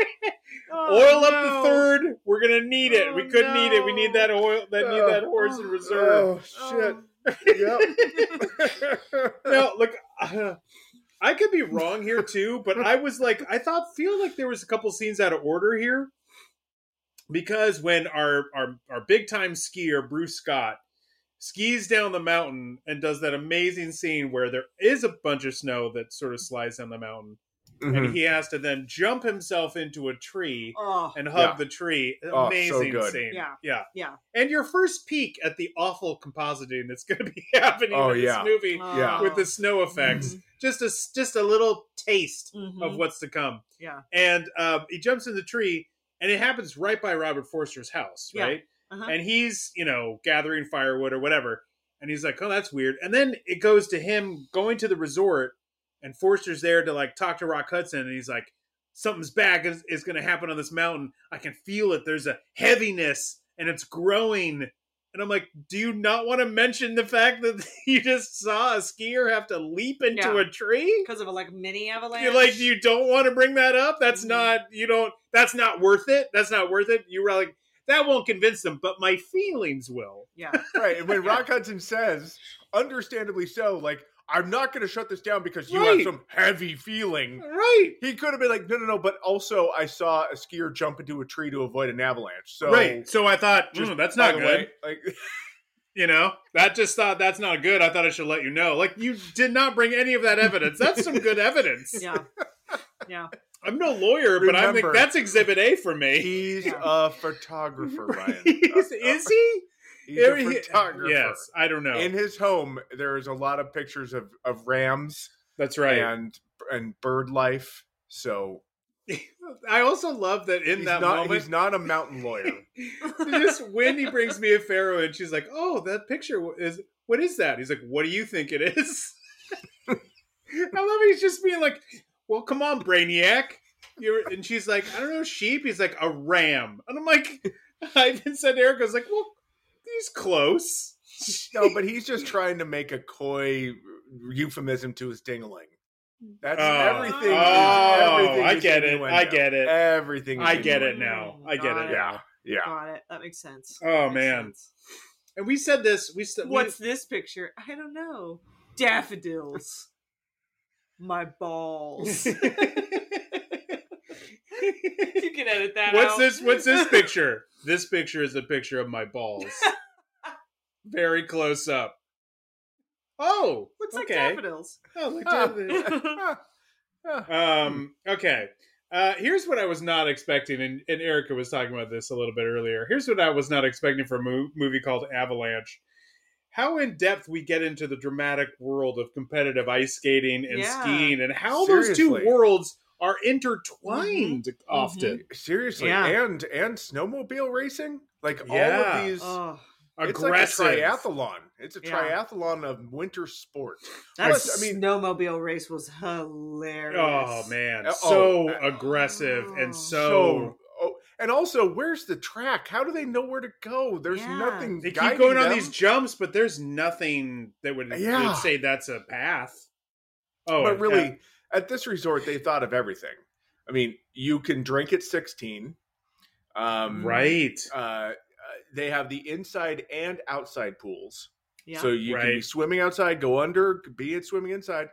B: Oh,
C: oil up the third. We're gonna need it. we
B: Oh,
C: could need it. We need that oil. That need that oh. horse in oh, reserve.
A: Oh shit! Yep.
C: no, look, uh, I could be wrong here too, but I was like, I thought, feel like there was a couple scenes out of order here. Because when our our our big time skier Bruce Scott skis down the mountain and does that amazing scene where there is a bunch of snow that sort of slides down the mountain,
A: Mhm.
C: and he has to then jump himself into a tree
B: Oh,
C: and hug
A: Yeah.
C: the tree.
A: Oh,
C: Amazing
A: good.
C: scene.
B: Yeah.
C: yeah,
B: yeah.
C: And your first peek at the awful compositing that's going to be happening
A: Oh,
C: in this
A: yeah.
C: movie
A: Yeah.
C: with the snow effects. Just a s- just a little taste
B: Mhm.
C: of what's to come.
B: Yeah.
C: And um, he jumps in the tree, and it happens right by Robert Forster's house,
B: Yeah.
C: right?
B: Uh-huh.
C: And he's you know gathering firewood or whatever, and he's like, "Oh, that's weird." And then it goes to him going to the resort, and Forster's there to like talk to Rock Hudson, and he's like, "Something's bad is, is going to happen on this mountain. I can feel it. There's a heaviness, and it's growing." And I'm like, do you not want to mention the fact that you just saw a skier have to leap into
B: Yeah.
C: a tree?
B: because of a like mini avalanche.
C: You're like, you don't want to bring that up? That's
B: Mhm.
C: not, you don't, that's not worth it. That's not worth it. You were like, that won't convince them, but my feelings will.
B: yeah,
A: right. And when Rock Hudson says, understandably so, like, I'm not going to shut this down because you
C: Right.
A: have some heavy feeling.
C: Right.
A: He could have been like, no, no, no. But also, I saw a skier jump into a tree to avoid an avalanche. So,
C: right. So I thought,
A: just
C: "Mm, that's not good.
A: way, like,
C: You know, that just thought that's not good. I thought I should let you know. Like, you did not bring any of that evidence. That's some good evidence.
B: yeah, yeah.
C: I'm no lawyer, but I'm like, that's exhibit A for me.
A: he's
B: Yeah.
A: a photographer, Ryan.
C: is,
A: Uh,
C: is he?
A: He's a photographer.
C: Yes, I don't know.
A: In his home, there is a lot of pictures of, of rams
C: That's right.
A: and and bird life. So
C: I also love that in
A: he's
C: that
A: not
C: moment,
A: he's not a mountain lawyer.
C: just Wendy brings me a pharaoh, and she's like, "Oh, that picture is what is that?" He's like, "What do you think it is?" I love he's just being like, "Well, come on, Brainiac." You're, and she's like, "I don't know, sheep." He's like, "A ram," and I'm like, I even said Erica's like, "Well, he's close."
A: No, but he's just trying to make a coy euphemism to his dingling. That's
C: Oh.
A: everything. is-
C: Oh,
A: everything
C: I
A: is
C: get it. I get it.
A: Everything. Is
C: I get it now. I get it
B: it.
A: Yeah, yeah.
B: Got it. That makes sense.
C: Oh,
B: Makes
C: man.
B: sense.
C: And we said this. We said
B: What's this picture? I don't know. Daffodils. My balls. you can edit that
C: What's
B: out.
C: this? What's this picture? This picture is a picture of my balls. Very close up. Oh,
B: Looks like
C: okay.
B: daffodils.
C: Oh, look
A: Huh.
C: at
A: Huh.
C: that. um, okay. Uh, here's what I was not expecting, and, and Erica was talking about this a little bit earlier. Here's what I was not expecting for a mo- movie called Avalanche. How in depth we get into the dramatic world of competitive ice skating and
B: Yeah.
C: skiing, and how those two worlds are intertwined often.
A: Seriously,
B: Yeah.
A: and and snowmobile racing, like all of these.
B: Oh,
C: Aggressive.
A: It's like a triathlon. It's a
B: Yeah.
A: triathlon of winter sport.
B: that
A: Plus, I mean-
B: snowmobile race was hilarious.
C: Oh man,
A: Uh,
C: so
A: oh, uh,
C: aggressive and
A: So,
C: so,
A: oh, and also, where's the track? How do they know where to go? There's
B: Yeah.
A: nothing.
C: they keep
A: guiding
C: going on these jumps, but there's nothing that would,
A: Yeah.
C: say that's a path. Oh,
A: but
C: and-
A: really, at this resort, they thought of everything. I mean, you can drink at 16. Um,
C: right?
A: Uh, uh, they have the inside and outside pools.
B: Yeah.
A: So you can be swimming outside, go under, be it swimming inside.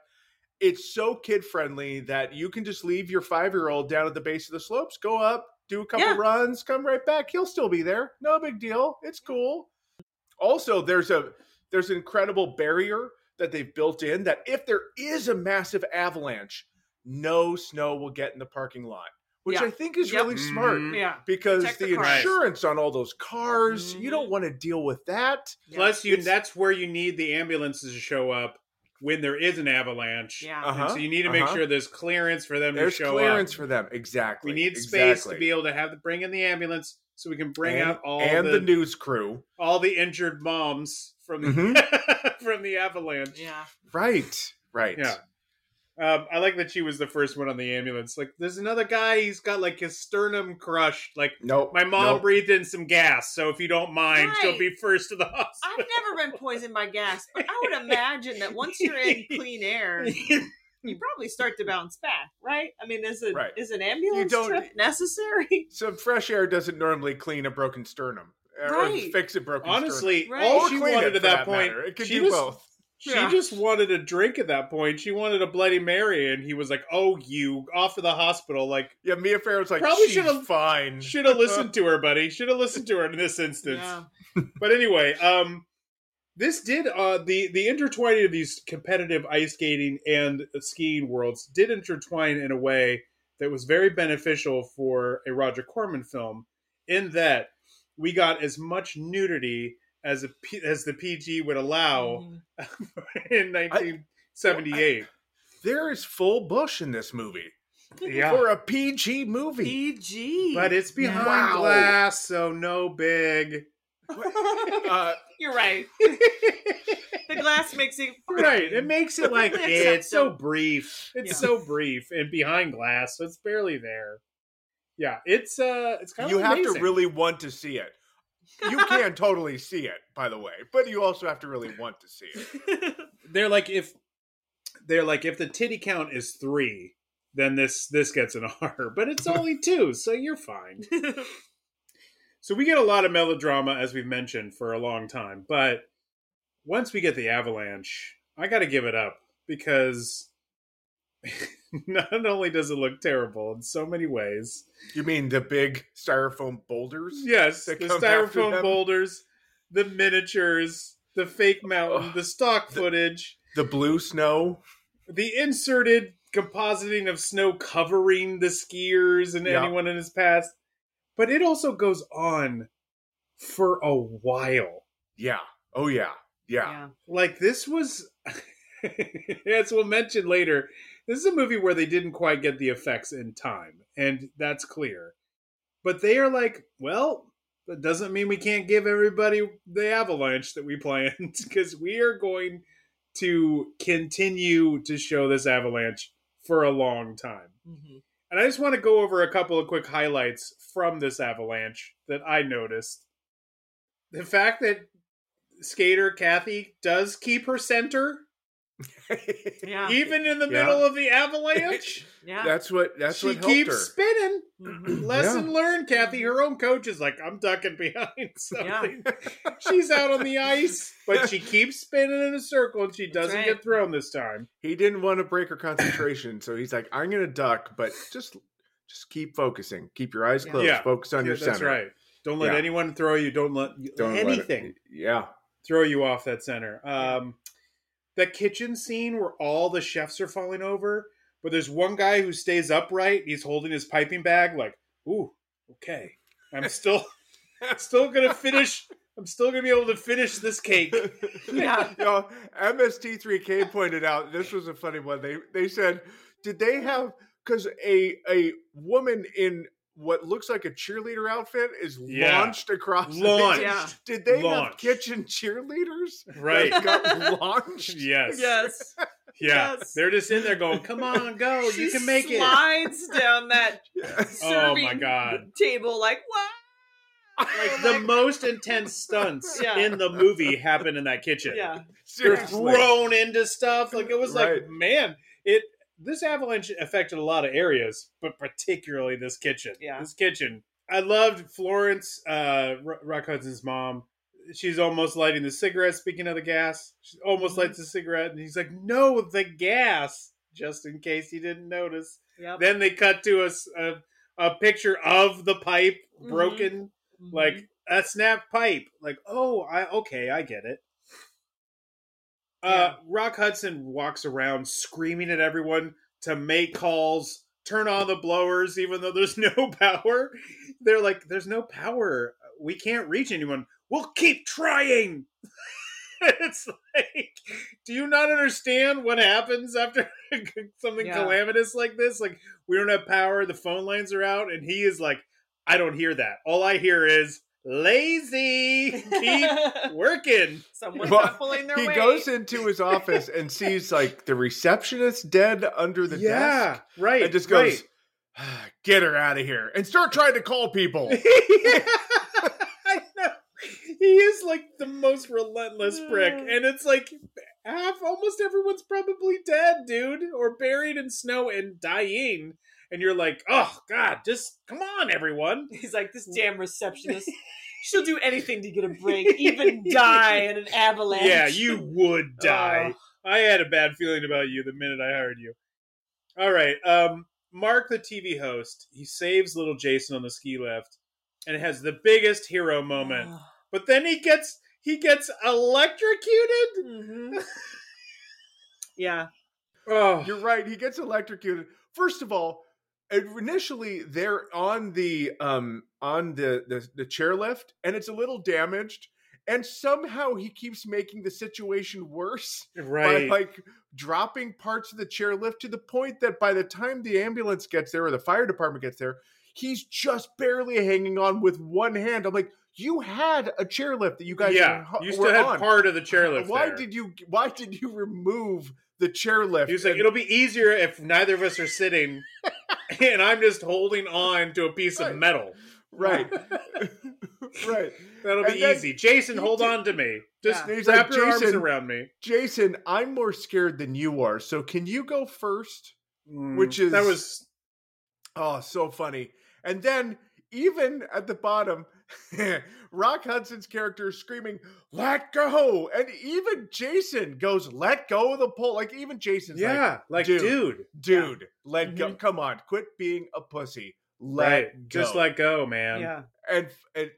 A: It's so kid friendly that you can just leave your five year old down at the base of the slopes, go up, do a couple
B: Yeah.
A: runs, come right back. He'll still be there. No big deal. It's cool. Also, there's a there's an incredible barrier that they've built in that if there is a massive avalanche, no snow will get in the parking lot, which
B: Yeah.
A: I think is
B: Yep.
A: really smart
C: Mhm.
B: yeah.
A: because
B: Protect the
A: the, insurance on all those cars, you
B: Mhm.
A: don't want to deal with that.
C: Plus, you
A: It's-
C: that's where you need the ambulances to show up when there is an avalanche.
B: Yeah.
A: Uh-huh,
C: so you need to make
A: uh-huh.
C: sure there's clearance for them
A: There's
C: to show up.
A: clearance
C: up.
A: for them. Exactly.
C: We need space to be able to have to bring in the ambulance so we can bring
A: and,
C: out all
A: and
C: the,
A: the, news crew.
C: all the injured moms from
A: Mhm.
C: from the avalanche.
B: Yeah.
A: Right. Right.
C: Yeah. Um, I like that she was the first one on the ambulance. Like, there's another guy. He's got like his sternum crushed. Like,
A: Nope.
C: my mom
A: nope.
C: breathed in some gas, so if you don't mind, she'll be first to the hospital.
B: I've never been poisoned by gas, but I would imagine that once you're in clean air, you probably start to bounce back, right? I mean, is it
A: Right.
B: is an ambulance
A: don't-
B: trip necessary?
A: Some fresh air doesn't normally clean a broken sternum or
B: Right.
A: fix a broken.
C: Honestly,
B: Right.
C: all she wanted at
A: for
C: that point,
A: matter. It could
C: she
A: do
C: just,
A: both.
C: She
B: Yeah.
C: just wanted a drink at that point. She wanted a Bloody Mary, and he was like, "Oh, you off to the hospital." Like,
A: Yeah, Mia Farrow's like,
C: Probably should've-
A: fine.
C: should have listened to her, buddy. Should have listened to her in this instance.
B: Yeah.
C: But anyway, um, this did uh the the intertwining of these competitive ice skating and skiing worlds did intertwine in a way that was very beneficial for a Roger Corman film, in that we got as much nudity as a P, as the PG would allow
B: Mhm.
C: in 1978.
A: There is full bush in this movie
C: yeah.
A: for a PG movie.
B: PG.
C: But it's behind
A: Wow.
C: glass, so no big.
A: Uh,
B: You're right. The glass makes it
C: right. It makes it like it's so
B: so-
C: brief. It's
B: Yeah.
C: so brief and behind glass, so it's barely there. Yeah, it's uh it's kind
A: you
C: of you
A: have to really want to see it. You can totally see it, by the way, but you also have to really want to see it.
C: they're like if they're like if the titty count is 3, then this this gets an R, but it's only 2, so you're fine. So we get a lot of melodrama, as we've mentioned, for a long time. But once we get the avalanche, I got to give it up because not only does it look terrible in so many ways,
A: You mean the big styrofoam boulders?
C: yes, the styrofoam boulders, the miniatures, the fake mountain,
A: Ugh.
C: the stock
A: The-
C: footage,
A: The blue snow?
C: the inserted compositing of snow covering the skiers and
A: Yeah.
C: anyone in his past. But it also goes on for a while.
A: Yeah. Oh, yeah. Yeah.
B: yeah.
C: like this was as we'll mention later this is a movie where they didn't quite get the effects in time and that's clear. But they are like well that doesn't mean we can't give everybody the avalanche that we planned because we are going to continue to show this avalanche for a long time.
B: Mhm.
C: and i just want to go over a couple of quick highlights from this avalanche that i noticed. The fact that skater Kathy does keep her center
B: Yeah.
C: even in the
A: Yeah.
C: middle of the avalanche.
B: Yeah.
A: That's what that's
C: she
A: what helped
C: keeps
A: her.
C: spinning.
B: Mhm.
C: Lesson learned, Kathy. Her own coach is like, I'm ducking behind
B: Yeah.
C: something. She's out on the ice, but she keeps spinning in a circle and she doesn't
B: right.
C: get thrown this time.
A: He didn't want to break her concentration, so he's like, "I'm going to duck, but just just keep focusing. Keep your eyes closed.
C: Yeah.
A: Focus on
C: Yeah,
A: your
C: that's
A: center.
C: right. Don't let
A: Yeah.
C: anyone throw you. Don't let
A: Don't let it-
C: anything
A: yeah.
C: throw you off that center. Um, that kitchen scene where all the chefs are falling over, but there's one guy who stays upright. He's holding his piping bag, like, "Ooh, okay, I'm still, still gonna finish. I'm still gonna be able to finish this cake."
B: Yeah.
A: you know, MST3K pointed out this was a funny one. They they said, did they have because a a woman in what looks like a cheerleader outfit is
C: Yeah.
A: launched across the
C: Launched.
A: kitchen.
B: Yeah.
A: Did they have kitchen cheerleaders?
C: Right.
A: that got launched.
C: Yes.
B: Yes.
C: Yeah.
B: Yes.
C: They're just in there going, "Come on, go!
B: she
C: you can make it."
B: slides down that
A: Yes.
C: Oh my God.
B: table like what?
C: Like the most intense stunts
B: Yeah.
C: in the movie happen in that kitchen.
B: Yeah.
C: they're thrown into stuff. Like it was
A: Right.
C: like, man, it this avalanche affected a lot of areas, but particularly this kitchen.
B: Yeah.
C: This kitchen. I loved Florence, uh, Rock Hudson's mom. She's almost lighting the cigarette. Speaking of the gas, she almost
B: Mhm.
C: lights the cigarette, and he's like, "No, the gas." Just in case you didn't notice.
B: Yep.
C: Then they cut to us a, a picture of the pipe
B: Mhm.
C: broken,
B: Mhm.
C: like a snap pipe. Like, oh, I okay, I get it. Uh, Rock Hudson walks around screaming at everyone to make calls, turn on the blowers, even though there's no power. They're like, "There's no power. We can't reach anyone. We'll keep trying." it's like, do you not understand what happens after something
B: Yeah.
C: calamitous like this? Like, we don't have power. The phone lines are out, and he is like, "I don't hear that. All I hear is." Lazy, keep working.
B: Someone's
A: Well,
B: not pulling their
A: he
B: weight.
A: goes into his office and sees like the receptionist dead under the
C: yeah,
A: desk
C: right.
A: and just goes,
C: right.
A: "Ah, "Get her out of here!" and start trying to call people.
C: I know. He he is like the most relentless prick, and it's like half, almost everyone's probably dead, dude, or buried in snow and dying. And you're like, oh god, just come on, everyone.
B: He's like, this damn receptionist. She'll do anything to get a break, even die in an avalanche.
C: Yeah, you would die.
B: Oh.
C: I had a bad feeling about you the minute I hired you. All right, um, Mark, the TV host, he saves little Jason on the ski lift, and has the biggest hero moment. But then he gets he gets electrocuted.
B: Mhm. yeah.
C: Oh,
A: You're right. He gets electrocuted. First of all, initially they're on the um on the, the the chairlift and it's a little damaged and somehow he keeps making the situation worse
C: right.
A: by like dropping parts of the chairlift to the point that by the time the ambulance gets there or the fire department gets there he's just barely hanging on with one hand i'm like you had a chairlift that you guys
C: yeah,
A: were,
C: you still had
A: on.
C: part of the chairlift.
A: why
C: there.
A: did you why did you remove the chairlift
C: He was like, it'll be easier if neither of us are sitting, and I'm just holding on to a piece
A: Right.
C: of metal.
A: right right
C: That'll
A: And
C: be easy. Jason, hold
A: did-
C: on to me. Just
A: Yeah.
C: Wrap
A: like,
C: your arms
A: "Jason."
C: around me.
A: Jason, I'm more scared than you are. So can you go first?
C: Mm,
A: Which is-
C: that was
A: Oh, so funny. And then even at the bottom, Rock Hudson's character is screaming, "Let go!" And even Jason goes, "Let go of the pole." Like even Jason's like,
C: yeah, like,
A: dude,
C: dude,
A: "Dude, let go!
B: Mhm.
A: Come on, quit being a pussy. Let
C: right?
A: go."
C: Just let go, man.
B: Yeah.
A: and and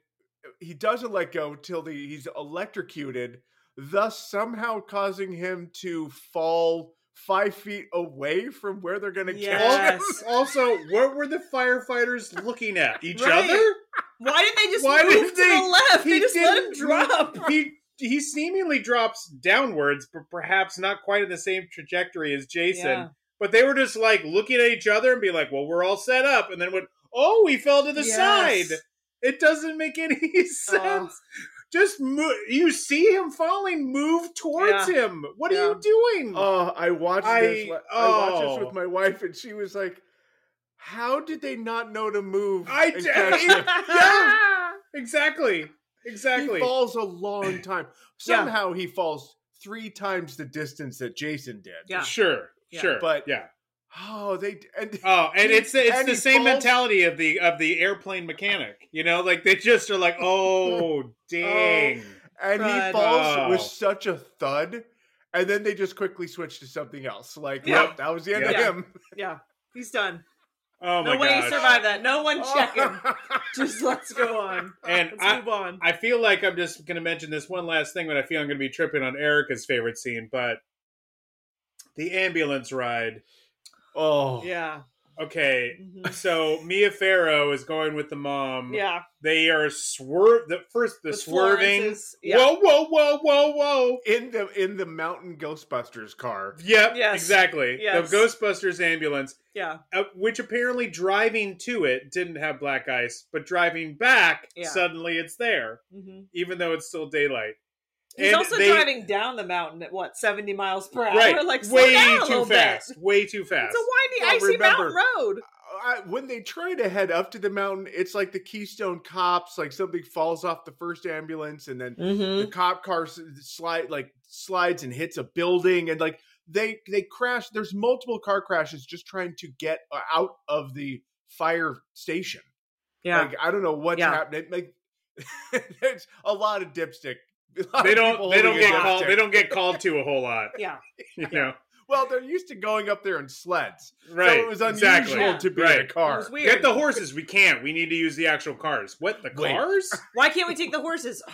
A: he doesn't let go till the, he's electrocuted, thus somehow causing him to fall five feet away from where they're going to catch him.
C: Also, what were the firefighters looking at? Each
B: Right.
C: other?
B: Why did they just
C: Why
B: move
C: did
B: to
C: they-
B: the left? They
C: he
B: just let him
C: didn't-
B: drop.
C: He he seemingly drops downwards, but perhaps not quite in the same trajectory as Jason.
B: Yeah.
C: But they were just like looking at each other and be like, "Well, we're all set up," and then went, "Oh, he fell to the
B: Yes.
C: side." It doesn't make any sense. Just move. You see him falling. Move towards him. What
B: Yeah.
C: are you doing?
A: Oh, I watched
C: I-
A: this. li- I watched
C: oh.
A: this with oh. my wife, and she was like, "How did they not know to move?"
C: I
A: and
C: did. yeah, exactly, exactly.
A: He falls a long time.
B: Yeah.
A: Somehow he falls three times the distance that Jason did.
B: Yeah.
C: Sure,
B: Yeah.
C: sure,
A: But-
C: yeah.
A: Oh, they and
C: Oh, and
A: He-
C: it's it's
A: and
C: the same
A: falls-
C: mentality of the of the airplane mechanic. You know, like they just are like, oh, dang.
A: Oh, and he
B: Crud.
A: falls oh. with
C: Oh.
A: such a thud, and then they just quickly switch to something else. Like,
C: Yeah.
A: yep, that was the end
B: Yeah.
A: of him.
B: Yeah. He's done.
C: Oh
B: no
C: my
B: way he
C: gosh.
B: survived that. No one oh. check him.
A: Oh.
B: Just let's go on.
C: And
B: let's
C: I-
B: move on.
C: I feel like I'm just going to mention this one last thing, but I feel I'm going to be tripping on Erica's favorite scene. But the ambulance ride.
A: oh,
B: yeah.
C: Okay,
B: Mhm.
C: so Mia Farrow is going with the mom.
B: Yeah.
C: They are swerve. The first, the
B: With
C: swerving.
B: Florence's- yeah.
C: Whoa, whoa, whoa, whoa, whoa.
A: in the in the Mountain Ghostbusters car.
C: Yep,
B: Yes.
C: exactly.
B: Yes.
C: The Ghostbusters ambulance.
B: Yeah.
C: uh, which apparently driving to it didn't have black ice, but driving back,
B: Yeah.
C: suddenly it's there,
B: hmm
C: even though it's still daylight.
B: He's
C: And
B: also
C: they-
B: driving down the mountain at what, 70 miles per hour?
C: right,
B: Like, slow
C: way too fast,
B: bit.
C: way too fast.
B: It's a windy,
A: Well,
B: icy
A: remember-
B: mountain road.
A: I, when they try to head up to the mountain, it's like the Keystone Cops. Like something falls off the first ambulance, and then
B: Mm-hmm.
A: the cop car slide like slides and hits a building, and like they they crash. There's multiple car crashes just trying to get uh, out of the fire station.
B: Yeah.
A: Like I don't know what's
B: Yeah.
A: happening. Like there's a lot of dipstick. A lot
C: they don't. They don't get called. They don't get called to a whole lot.
B: yeah.
C: You know,
A: Well, they're used to going up there in sleds,
C: right?
A: so it was unusual
C: exactly.
A: To be in
C: Right.
A: a
B: It
A: car.
B: was weird.
C: Get the horses. We can't. We need to use the actual cars. What the
A: Wait.
C: cars?
B: Why can't we take the horses?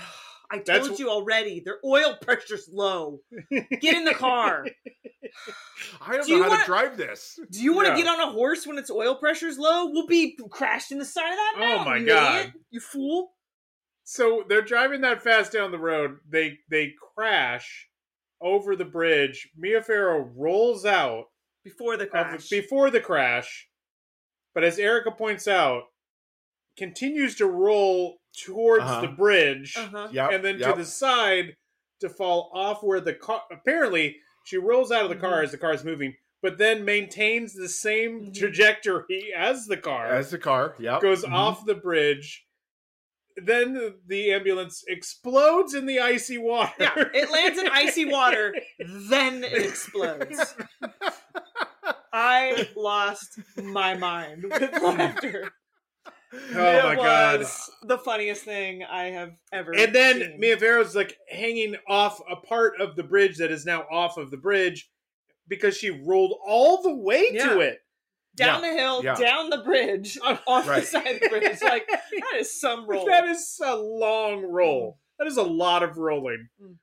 B: I told
C: wh-
B: you already. Their oil pressure's low. Get in the car.
A: I don't
B: Do you
A: know how
B: wanna-
A: to drive this.
B: Do you want to
C: Yeah.
B: get on a horse when its oil pressure's low? We'll be crashed in the side of that mountain.
C: Oh
B: my
C: God.
B: idiot. You fool.
C: So they're driving that fast down the road. They they crash over the bridge. Mia Farrow rolls out
B: Before the
C: of-
B: crash.
C: before the crash, but as Erica points out, continues to roll towards
A: Uh-huh.
C: the bridge
B: uh-huh.
A: Yep,
C: and then
A: yep.
C: to the side to fall off where the car. Apparently, she rolls out of the car
B: Mhm.
C: as the car is moving, but then maintains the same
B: Mhm.
C: trajectory as the car
A: as the car. Yep.
C: goes
A: Mhm.
C: off the bridge. Then the, ambulance explodes in the icy water.
B: Yeah, it lands in icy water, then it explodes. I lost my mind with laughter.
C: Oh
B: it
C: my god.
B: the funniest thing I have ever.
C: And then
B: seen.
C: Mia Farrow's like hanging off a part of the bridge that is now off of the bridge because she rolled all the way to it.
B: Down
A: Yeah,
B: the hill,
A: yeah.
B: down the bridge, off
A: Right.
B: the side of the bridge. Like that is some roll.
C: That is a long roll. That is a lot of rolling.
B: Mm.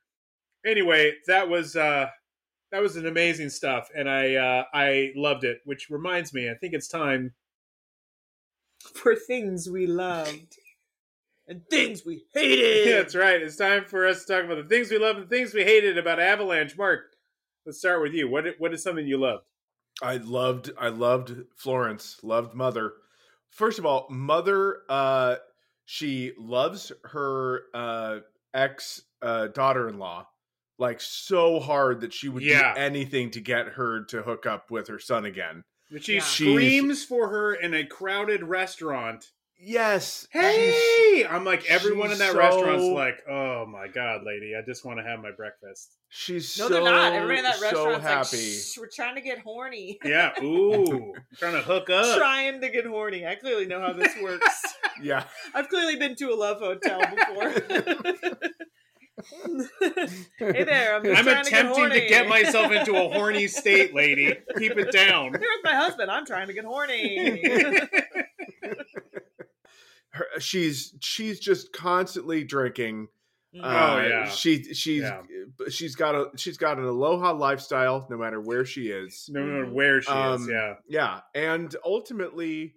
C: Anyway, that was uh that was an amazing stuff and I uh I loved it, which reminds me, I think it's time
B: for things we loved and things we hated.
C: Yeah, that's right. It's time for us to talk about the things we love and things we hated about Avalanche. Mark, let's start with you. What what is something you loved?
A: I loved I loved Florence, loved Mother. First of all, Mother uh she loves her uh ex uh daughter-in-law like so hard that she would
C: Yeah.
A: do anything to get her to hook up with her son again.
C: She
B: Yeah.
C: screams for her in a crowded restaurant.
A: Yes. she's-
C: Hey! I'm like everyone in that
A: so-
C: restaurant's like, "Oh my god, lady, I just want to have my breakfast."
A: She's
B: No,
A: so
B: they're not. Everybody in that
A: so
B: restaurant's like,
A: happy.
B: Shh, we're trying to get horny.
C: Yeah, ooh, trying to hook up.
B: trying to get horny. I clearly know how this works.
A: yeah.
B: I've clearly been to a love hotel before. hey there, I'm just
C: I'm
B: trying to get
C: attempting to get myself into a horny state, lady. Keep it down.
B: Here with my husband. I'm trying to get horny.
A: Her, she's she's just constantly drinking.
C: Oh,
A: Uh,
C: yeah.
A: She she's
C: Yeah.
A: she's got a she's got an aloha lifestyle no matter where she is.
C: No matter where she is,
A: Um,
C: yeah.
A: Yeah, and ultimately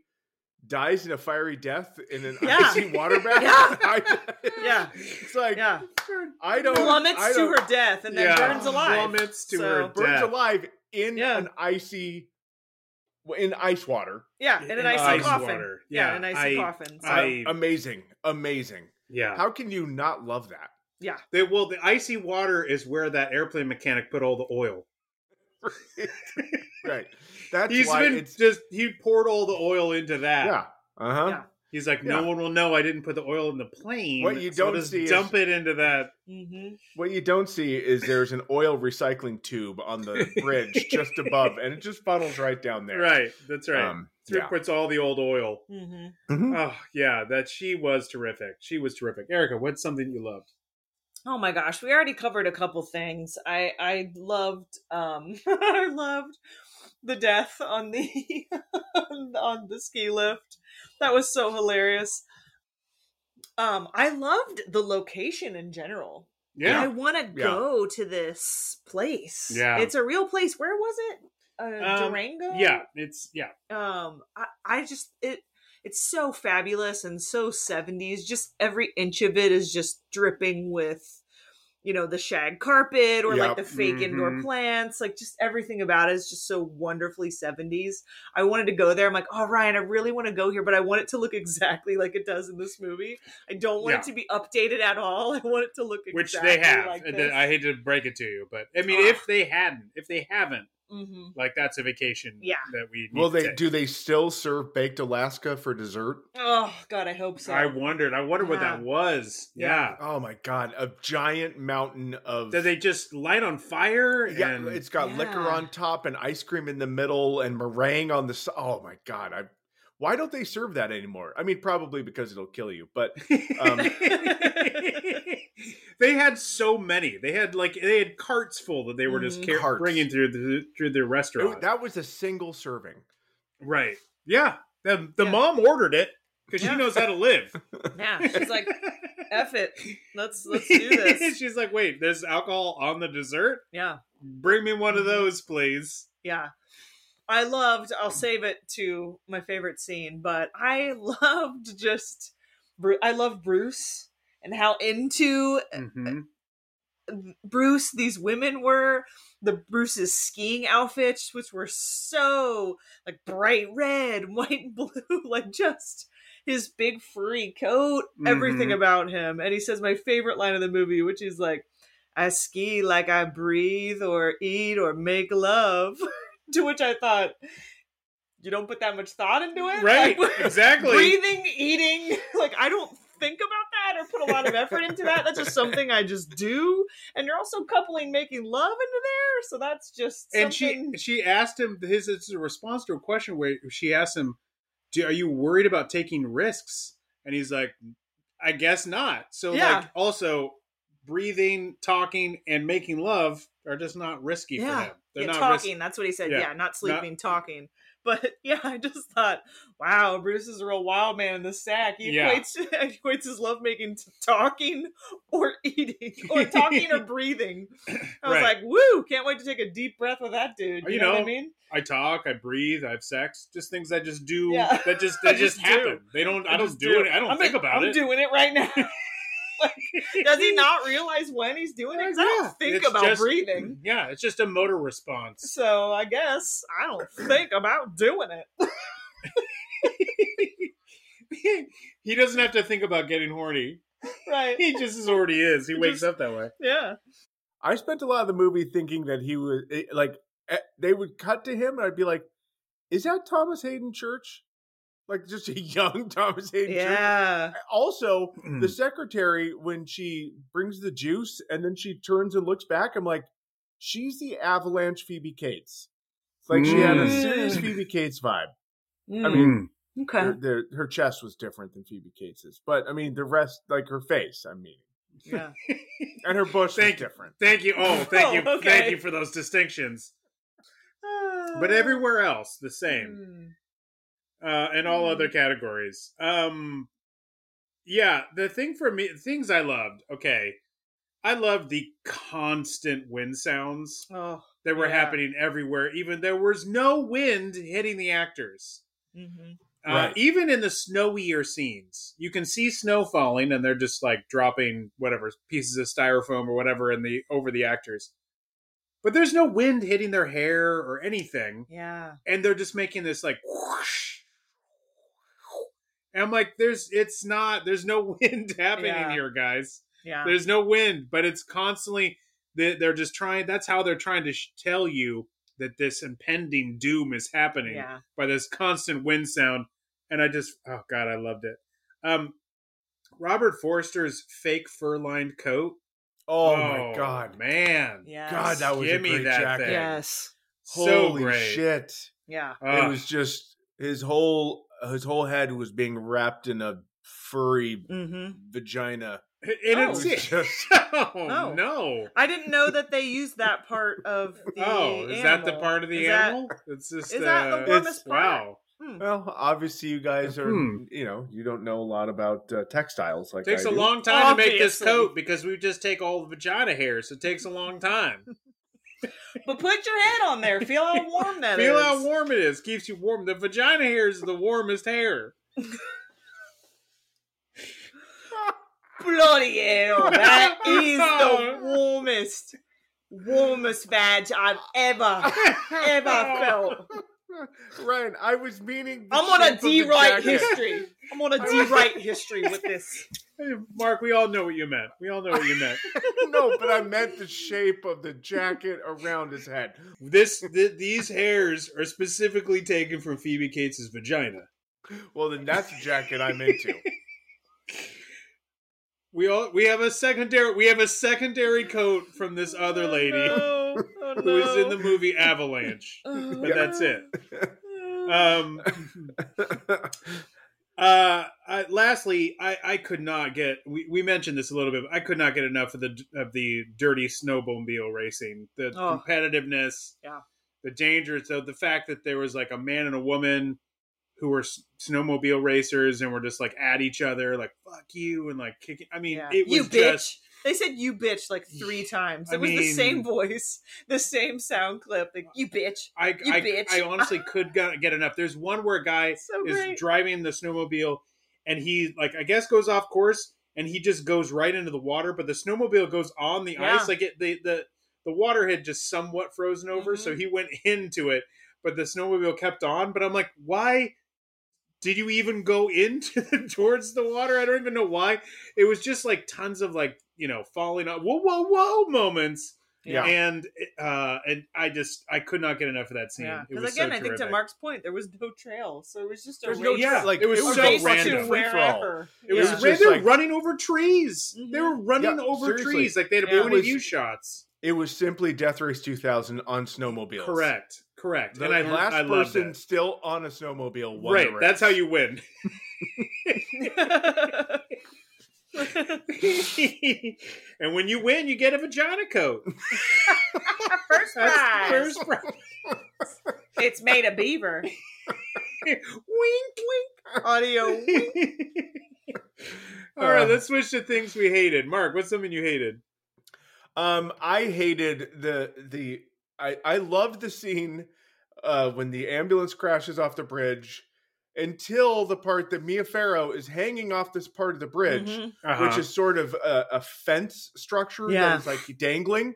A: dies in a fiery death in an
B: Yeah.
A: icy water bath.
B: Yeah.
A: I-
B: Yeah.
A: it's like
B: yeah,
A: I don't
B: plummets
A: I
B: to
A: don't,
B: her death and then
C: Yeah.
B: burns alive.
C: Plummets to
B: So-
C: her
A: burns alive in
B: Yeah.
A: an icy in ice water.
B: Yeah, in an icy
C: ice
B: coffin.
C: water.
B: Yeah,
C: Yeah,
B: an icy
C: I-
B: coffin. So,
C: I-
A: amazing, amazing.
C: Yeah.
A: How can you not love that?
B: yeah,
C: They, well, the icy water is where that airplane mechanic put all the oil.
A: Right. That's
C: He's
A: why
C: been
A: it's
C: just he poured all the oil into that.
A: yeah. Uh huh.
B: Yeah.
C: He's like, no
A: Yeah.
C: one will know I didn't put the oil in the plane.
A: What you don't
C: just
A: see is-
C: dump it into that.
B: hmm
A: What you don't see is there's an oil recycling tube on the bridge just above, and it just funnels right down there.
C: Right, that's right.
A: Um,
C: Through
A: yeah.
C: puts all the old oil.
B: hmm
A: Mhm.
C: Oh yeah, that she was terrific. She was terrific. Erica, what's something you loved?
B: Oh my gosh, we already covered a couple things. I I loved um I loved the death on the on the ski lift. That was so hilarious. Um I loved the location in general.
C: Yeah.
B: I want to
A: Yeah.
B: go to this place.
C: Yeah.
B: It's a real place. Where was it? Uh,
C: Um,
B: Durango?
C: yeah, it's yeah.
B: um I, I just it it's so fabulous and so 70s just every inch of it is just dripping with you know the shag carpet or like the fake indoor
C: Mhm.
B: plants like just everything about it is just so wonderfully 70s i wanted to go there i'm like oh ryan i really want to go here but i want it to look exactly like it does in this movie i don't want
C: Yeah.
B: it to be updated at all i want it to look exactly Which
C: they have.
B: like.
C: I hate to break it to you, but I mean, if they hadn't, if they haven't,
B: Mhm.
C: like that's a vacation.
B: Yeah.
C: that we need
A: Will
C: to
A: they
C: take.
A: do they still serve baked Alaska for dessert?
B: oh god i hope so
C: I wondered. I wondered what that was.
B: Yeah.
C: Yeah.
A: Oh my god, a giant mountain of
C: Did they just light on fire?
A: Yeah,
C: and...
A: it's got liquor on top and ice cream in the middle and meringue on the. Oh my god, I why don't they serve that anymore? I mean, probably because it'll kill you, but um,
C: they had so many. They had like they had carts full that they were just
B: Mhm.
C: car-
A: Carts.
C: bringing through the through their restaurant.
A: it- that was a single serving.
C: right? Yeah. The the
B: Yeah.
C: mom ordered it because
B: Yeah.
C: she knows how to live.
B: yeah she's like F it. Let's let's do this.
C: She's like, wait, there's alcohol on the dessert.
B: Yeah.
C: Bring me one of
B: Mm-hmm.
C: those, please.
B: Yeah. I loved I'll save it to my favorite scene, but I loved just Bru- I love Bruce and how into
C: Mhm.
B: Bruce these women were the Bruce's skiing outfits which were so like bright red, white and blue, like just his big furry coat, everything
C: Mhm.
B: about him. And he says my favorite line of the movie, which is like I ski like I breathe or eat or make love. to which I thought, you don't put that much thought into it?
C: Right,
B: Like,
C: exactly.
B: Breathing, eating. Like, I don't think about that or put a lot of effort into that. That's just something I just do. And you're also coupling making love into there, so that's just something.
C: and she she asked him his it's a response to a question where she asked him, Do, "Are you worried about taking risks?" And he's like, "I guess not." So
B: Yeah.
C: like also breathing, talking, and making love are just not risky for
B: yeah,
C: him. They're
B: yeah,
C: not
B: talking. That's what he said.
C: Yeah.
B: Yeah, not sleeping, talking. But yeah, I just thought, wow, Bruce is a real wild man in the sack. He
C: Yeah.
B: equates he equates his lovemaking to talking or eating or talking or breathing. I was
C: Right.
B: like, woo, can't wait to take a deep breath with that dude. You,
C: You
B: know, what I mean?
C: I talk, I breathe, I have sex, just things I just do
B: Yeah.
C: that just that just,
B: just do.
C: happen. They don't. I, don't
B: just
C: do, it. I don't
B: I'm
C: think
B: in-
C: about
B: I'm
C: it.
B: doing it right now. like, does he not realize when he's doing it? I
C: Yeah,
B: don't think
C: it's
B: about
C: just-
B: breathing.
C: Yeah, it's just a motor response.
B: So I guess I don't think about doing it.
C: he doesn't have to think about getting horny.
B: Right.
C: He just is already is. He
B: He
C: wakes
B: just-
C: up that way.
B: Yeah.
A: I spent a lot of the movie thinking that he was like eh, they would cut to him and I'd be like, "Is that Thomas Haden Church?" Like just a young Thomas Haden Church.
B: Yeah.
A: Also,
C: Hmm.
A: the secretary when she brings the juice and then she turns and looks back, I'm like, "She's the Avalanche Phoebe Cates." Like she had a
C: Mm.
A: serious Phoebe Cates vibe. I
B: Mm,
A: mean,
B: okay.
A: her, the, her chest was different than Phoebe Cates's, but I mean the rest, like her face, I mean,
B: Yeah.
A: and her bush
C: Thank
A: was
C: you.
A: different.
C: Thank you. Oh, thank
B: Oh,
C: you.
B: okay.
C: Thank you for those distinctions. But everywhere else, the same.
B: Mm.
C: Uh, and all other categories. Um, yeah, the thing for me, things I loved. Okay, I loved the constant wind sounds
B: Oh.
C: that were
B: Yeah.
C: happening everywhere. Even there was no wind hitting the actors.
B: hmm
C: Uh,
A: Right.
C: Even in the snowier scenes, you can see snow falling, and they're just like dropping whatever pieces of styrofoam or whatever in the over the actors. But there's no wind hitting their hair or anything
B: Yeah.
C: and they're just making this like whoosh. And I'm like, there's it's not there's no wind happening
B: Yeah.
C: here, guys.
B: Yeah.
C: There's no wind, but it's constantly they- they're just trying. That's how they're trying to sh- tell you that this impending doom is happening
B: yeah.
C: by this constant wind sound. And I just, oh god, I loved it. Um, Robert Forster's fake fur-lined coat.
A: Oh, my god,
C: man!
B: Yes.
A: God, that was
C: Give
A: a
C: me
A: great
C: that
A: jacket.
C: thing.
B: Yes.
C: So
A: Holy
C: great.
A: shit!
B: Yeah.
A: it was just his whole his whole head was being wrapped in a furry
B: Mm-hmm.
A: vagina.
C: And
B: Oh.
C: it's
A: It just
C: oh,
B: Oh.
C: no!
B: I didn't know that they used that part of the.
C: Oh, is that the part of the
B: Is that-
C: animal? it's just
B: is that the
C: uh,
B: warmest
C: it's-
B: part?
C: Wow!
B: Hmm.
A: well, obviously you guys are
C: Hmm.
A: you know you don't know a lot about uh, textiles like it
C: takes
A: I
C: a
A: do.
C: long time to make this coat because we just take all the vagina hairs. So it takes a long time.
B: But put your head on there. Feel how warm that is.
C: Feel how warm it is. Keeps you warm. The vagina hair is the warmest hair.
B: Bloody hell. That is the warmest, warmest badge I've ever, ever felt.
A: Ryan, I was meaning.
B: I'm on a
A: shape of the
B: D-right
A: jacket.
B: history. I'm on a D-right history with this.
C: Hey, Mark, we all know what you meant. We all know what you meant.
A: no, but I meant the shape of the jacket around his head.
C: This th- these hairs are specifically taken from Phoebe Cates' vagina.
A: Well, then that's the jacket I'm into.
C: We all we have a secondary we have a secondary coat from this other lady
B: Oh, no. Oh, no.
C: who is in the movie Avalanche.
B: Oh,
C: But that's it. Um uh I, lastly I I could not get we, we mentioned this a little bit but I could not get enough of the of the dirty snowmobile racing the
B: Oh.
C: competitiveness
B: Yeah.
C: the danger so the fact that there was like a man and a woman who were s- snowmobile racers and were just like at each other like fuck you and like kicking I mean
B: Yeah.
C: it was
B: you bitch.
C: just
B: They said you bitch like three times.
C: I
B: It was the same voice, the same sound clip. Like, you bitch.
C: I,
B: You
C: I,
B: bitch.
C: I honestly could get enough. There's one where a guy
B: So
C: is
B: great.
C: driving the snowmobile and he like I guess goes off course and he just goes right into the water, but the snowmobile goes on the
B: Yeah.
C: ice. Like it the, the the water had just somewhat frozen over,
B: Mhm.
C: so he went into it, but the snowmobile kept on. But I'm like, why did you even go into the, towards the water? I don't even know why. It was just like tons of like, you know, falling out whoa whoa whoa moments
A: Yeah.
C: and uh, and I just I could not get enough of that scene.
B: Yeah,
C: It was
B: because again,
C: so
B: I think to. Mark's point, there was no trail, so it was just a
A: There's
B: race,
A: no
C: Yeah,
A: like
C: it was
A: it was
C: so random.
B: to
A: Free for all.
B: wherever.
C: It was,
A: Yeah.
C: ra-
A: just
C: they were
A: like-
C: running over trees. They were running
A: Yeah,
C: over
A: seriously.
C: trees like they had a
B: Yeah.
C: point of
A: was-
C: view shots.
A: It was simply Death Race 2000 on snowmobiles.
C: Correct, correct.
A: The
C: and I
A: last
C: I
A: person still on a snowmobile won
C: Right,
A: the
C: that's how you win. and when you win, you get a vagina coat.
B: first prize.
C: first prize.
B: It's made of beaver.
C: wink, wink.
B: Audio.
C: All right,
A: Uh,
C: let's switch to things we hated. Mark, what's something you hated?
A: Um, I hated the the I I loved the scene uh when the ambulance crashes off the bridge until the part that Mia Farrow is hanging off this part of the bridge,
B: Mhm.
A: which is sort of a, a fence structure
B: Yeah.
A: that is like dangling.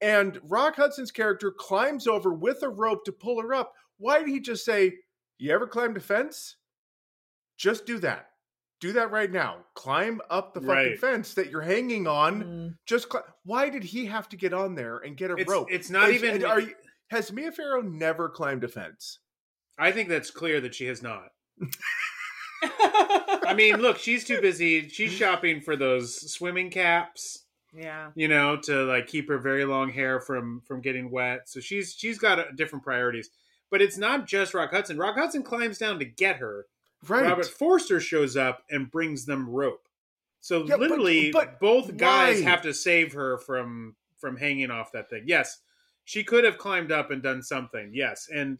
A: And Rock Hudson's character climbs over with a rope to pull her up. Why did he just say, You ever climbed a fence? Just do that. Do that right now. Climb up the fucking
C: Right.
A: fence that you're hanging on.
B: Mm.
A: Just cli- why did he have to get on there and get a
C: it's,
A: rope?
C: it's not
A: Is-
C: even.
A: are you, has Mia Farrow never climbed a fence?
C: I think that's clear that she has not. I mean, look, she's too busy. She's shopping for those swimming caps,
B: yeah.
C: you know, to like keep her very long hair from from getting wet. So she's she's got uh, different priorities. But it's not just Rock Hudson. Rock Hudson climbs down to get her.
A: Right.
C: Robert Forster shows up and brings them rope. So
A: Yeah, but-
C: literally,
A: but
C: both guys
A: why?
C: have to save her from from hanging off that thing. Yes, she could have climbed up and done something. Yes, and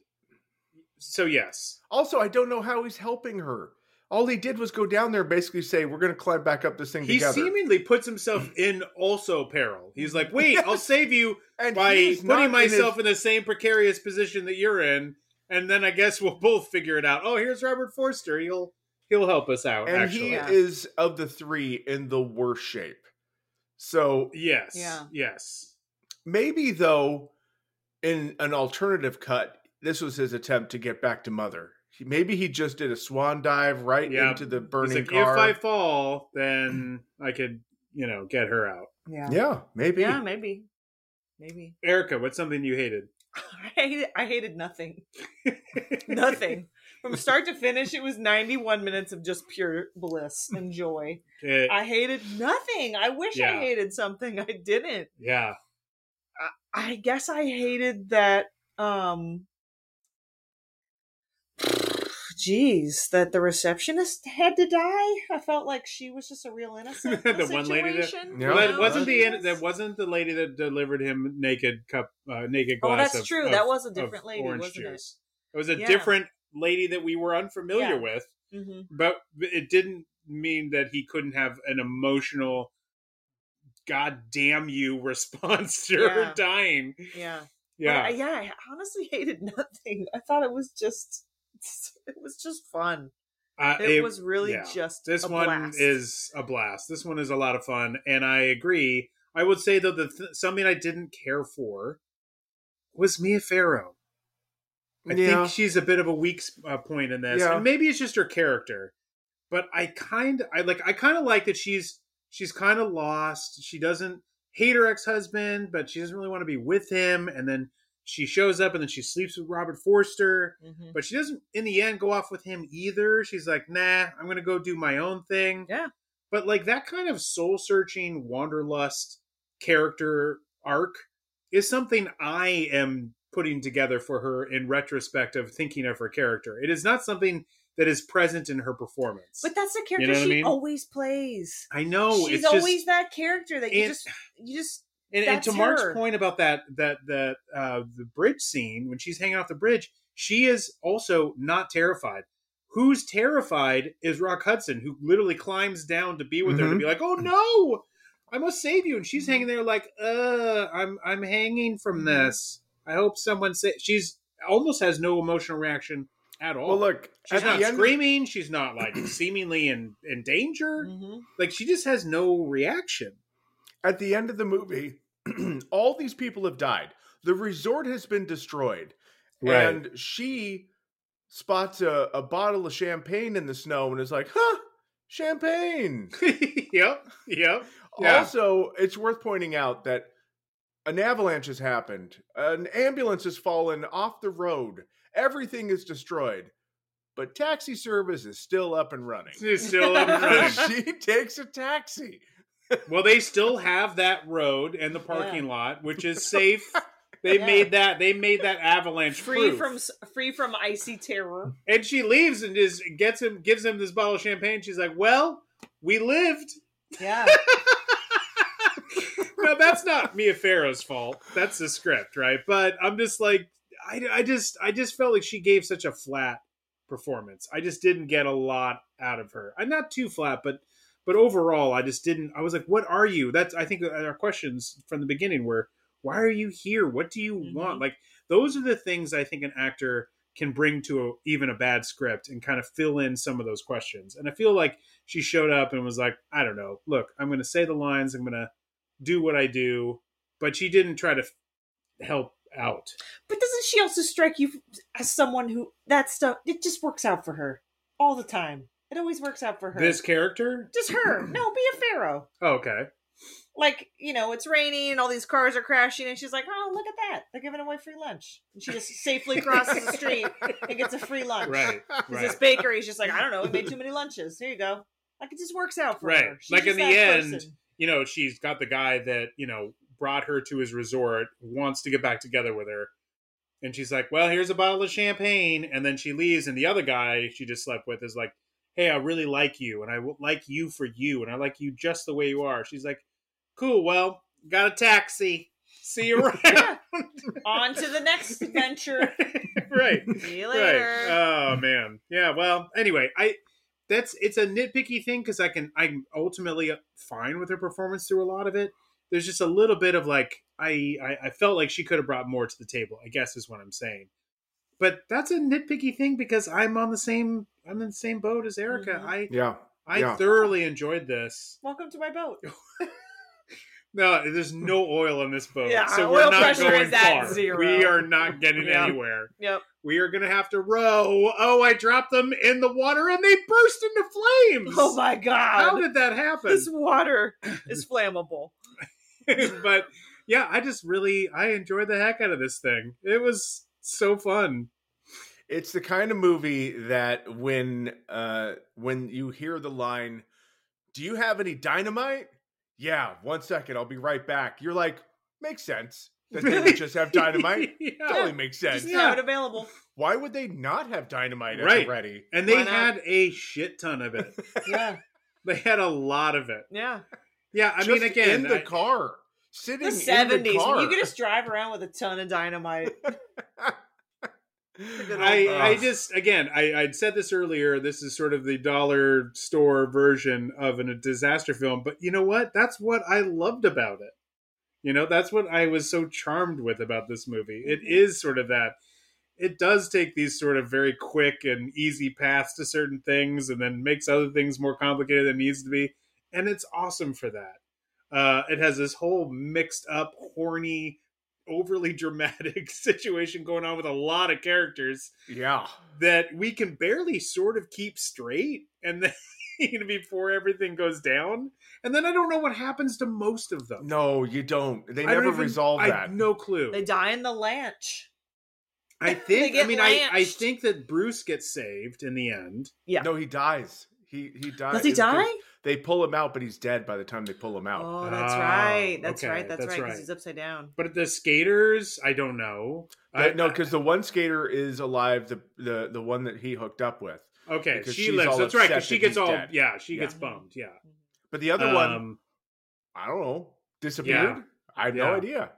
C: so yes,
A: Also, I don't know how he's helping her. All he did was go down there and basically say, "We're going to climb back up this thing together.
C: he
A: together."
C: seemingly puts himself in also peril. He's like, "Wait, I'll save you
A: and
C: by
A: he's not
C: putting
A: in
C: myself
A: his-
C: in the same precarious position that you're in, and then I guess we'll both figure it out." Oh, here's Robert Forster. He'll he'll help us out.
A: and
C: actually,
A: he
B: Yeah.
A: is of the three in the worst shape. So
C: yes,
B: Yeah.
C: yes.
A: maybe though, in an alternative cut, this was his attempt to get back to Mother. He- Maybe he just did a swan dive right
C: Yeah.
A: into the burning
C: like,
A: car.
C: if I fall, then I could, you know, get her out.
B: Yeah.
A: yeah, maybe.
B: Yeah, maybe. Maybe.
C: Erica, what's something you hated?
B: I hated I hated nothing. Nothing. From start to finish, it was 91 minutes of just pure bliss and joy.
C: Eh,
B: I hated nothing. I wish
C: Yeah.
B: I hated something. I didn't.
C: yeah.
B: I guess I hated that um Jeez, that the receptionist had to die. I felt like she was just a real innocent. in
C: The one lady that-
B: situation,
A: Yeah.
C: Well,
B: you
C: that wasn't the
B: She
C: that wasn't the lady that delivered him naked cup, uh, naked
B: Oh,
C: glass.
B: that's
C: of-
B: true.
C: of-
B: That was a different lady, wasn't it?
C: juice. It was a
B: Yeah.
C: different lady that we were unfamiliar
B: Yeah.
C: with,
B: Mhm.
C: but it didn't mean that he couldn't have an emotional "God damn you" response to her dying.
B: Yeah.
C: Yeah,
B: But yeah, I honestly hated nothing. I thought it was just it was just fun.
C: Uh,
B: It, was really
C: yeah.
B: just
C: this
B: a
C: one
B: blast.
C: is a blast. This one is a lot of fun, and I agree. I would say though the th- something I didn't care for was Mia Farrow. I
A: Yeah.
C: think she's a bit of a weak uh, point in this,
A: Yeah.
C: and maybe it's just her character. But I kind, I like, I kind of like that she's she's kind of lost. She doesn't hate her ex husband, but she doesn't really want to be with him. And then she shows up, and then she sleeps with Robert Forster
B: Mhm.
C: but she doesn't in the end go off with him either she's like nah i'm gonna go do my own thing
B: Yeah.
C: but like that kind of soul searching wanderlust character arc is something i am putting together for her in retrospect of thinking of her character it is not something that is present in her performance
B: But that's the character
C: know what I
B: she
C: mean?
B: always plays.
C: i know
B: She's
C: it's just
B: always that character that you just you just
C: and, and to
B: That's
C: Mark's point about that that that uh, the bridge scene when she's hanging off the bridge, she is also not terrified. Who's terrified is Rock Hudson, who literally climbs down to be with her to
A: Mhm.
C: be like, "Oh no, I must save you," and she's hanging there like, "Uh, I'm I'm hanging from this. I hope someone say." She's almost has no emotional reaction at all.
A: Well, look,
C: she's not
A: the end,
C: screaming. She's not like seemingly in in danger.
B: Mhm.
C: Like she just has no reaction.
A: At the end of the movie, all these people have died. The resort has been destroyed,
C: Right.
A: and she spots a, a bottle of champagne in the snow and is like, "Huh, champagne."
C: yep, yep. Yeah.
A: Also, it's worth pointing out that An avalanche has happened. An ambulance has fallen off the road. Everything is destroyed. But taxi service is still up and running.
C: It's still up and running.
A: she takes a taxi.
C: Well, they still have that road and the parking lot, which is safe. They made that. They made that avalanche
B: free
C: proof.
B: from free from icy terror.
C: And she leaves and just gets him, gives him this bottle of champagne. She's like, "Well, we lived."
B: Yeah.
C: no, that's not Mia Farrow's fault. That's the script, right? But I'm just like, I, I just, I just felt like she gave such a flat performance. I just didn't get a lot out of her. I'm not too flat, but, but overall, I just didn't. I was like, what are you? That's. I think our questions from the beginning were, why are you here? What do you
B: Mhm.
C: want? Like those are the things I think an actor can bring to a, even a bad script and kind of fill in some of those questions. And I feel like she showed up and was like, I don't know, look, I'm going to say the lines, I'm going to do what I do, but she didn't try to f- help out.
B: But doesn't she also strike you as someone who that stuff it just works out for her all the time? It always works out for her.
C: This character?
B: just her. No, be a pharaoh.
C: Oh, okay.
B: Like you know, it's raining and all these cars are crashing, and she's like, "Oh, look at that! They're giving away free lunch." And she just safely crosses the street and gets a free lunch.
C: Right. Right.
B: This bakery's just like, I don't know, we made too many lunches. Here you go. Like it just works out for
C: Right.
B: her. She's
C: Like, in the end,
B: person.
C: You know, she's got the guy that, you know, brought her to his resort, wants to get back together with her. And she's like, well, here's a bottle of champagne. And then she leaves. And the other guy she just slept with is like, hey, I really like you. And I like you for you. And I like you just the way you are. She's like, cool. Well, got a taxi. See you around.
B: Yeah. On to the next adventure.
C: right.
B: See you
C: Right.
B: later.
C: Oh man. Yeah. Well. Anyway, I that's it's a nitpicky thing because I can I'm ultimately fine with her performance through a lot of it. There's just a little bit of like I I, I felt like she could have brought more to the table. I guess is what I'm saying. But that's a nitpicky thing because I'm on the same I'm in the same boat as Erica.
B: Mhm.
C: I
A: Yeah.
C: I
A: Yeah.
C: thoroughly enjoyed this.
B: Welcome to my boat.
C: No, there's no oil in this boat,
B: Yeah,
C: so
B: oil
C: we're not
B: pressure
C: going
B: is at
C: far.
B: zero.
C: We are not getting
B: Yeah.
C: anywhere.
B: Yep.
C: We are going to have to row. Oh, I dropped them in the water and they burst into flames.
B: Oh my god.
C: How did that happen?
B: this water is flammable.
C: but yeah, I just really I enjoyed the heck out of this thing. It was so fun.
A: It's the kind of movie that when uh when you hear the line, "Do you have any dynamite?" Yeah, one second, I'll be right back. You're like, makes sense that they would just have dynamite.
C: yeah.
A: Totally makes sense.
B: Just have it available.
A: Why would they not have dynamite
C: Right.
A: at ready?
C: And they had a shit ton of it.
B: Yeah.
C: they had a lot of it.
B: Yeah.
C: Yeah, I
A: Just
C: mean again,
A: in the
C: I-
A: car, sitting
B: The
A: in the
B: seventies. you could just drive around with a ton of dynamite.
C: I, I just again I I'd said this earlier. This is sort of the dollar store version of an, a disaster film, but you know what? That's what I loved about it. You know, that's what I was so charmed with about this movie. It mm-hmm. is sort of that. It does take these sort of very quick and easy paths to certain things, and then makes other things more complicated than it needs to be, and it's awesome for that. Uh, it has this whole mixed up, horny, overly dramatic situation going on with a lot of characters
A: yeah.
C: that we can barely sort of keep straight and then you know, before everything goes down and then i don't know what happens to most of them
A: No, you don't. They
C: I don't
A: never
C: even-
A: resolve
C: I
A: that.
C: have no clue
B: they die in the lanch.
C: i think i
B: get
C: mean I, I think that bruce gets saved in the end
B: Yeah.
A: No, he dies. He he dies.
B: Does he
A: because
B: die?
A: They pull him out, but he's dead by the time they pull him out.
B: Oh, that's
C: Oh,
B: right. That's
C: okay,
B: right. That's,
C: that's
B: right. Because
C: right.
B: he's upside down.
C: but the skaters i don't know
A: But
C: I,
A: no, because the one skater is alive. The the the one that he hooked up with.
C: okay
A: because
C: she lives that's right because she gets all
A: dead.
C: yeah she
A: Yeah.
C: gets bummed yeah
A: But the other one,
C: Um,
A: I don't know, disappeared.
C: yeah.
A: I have no idea.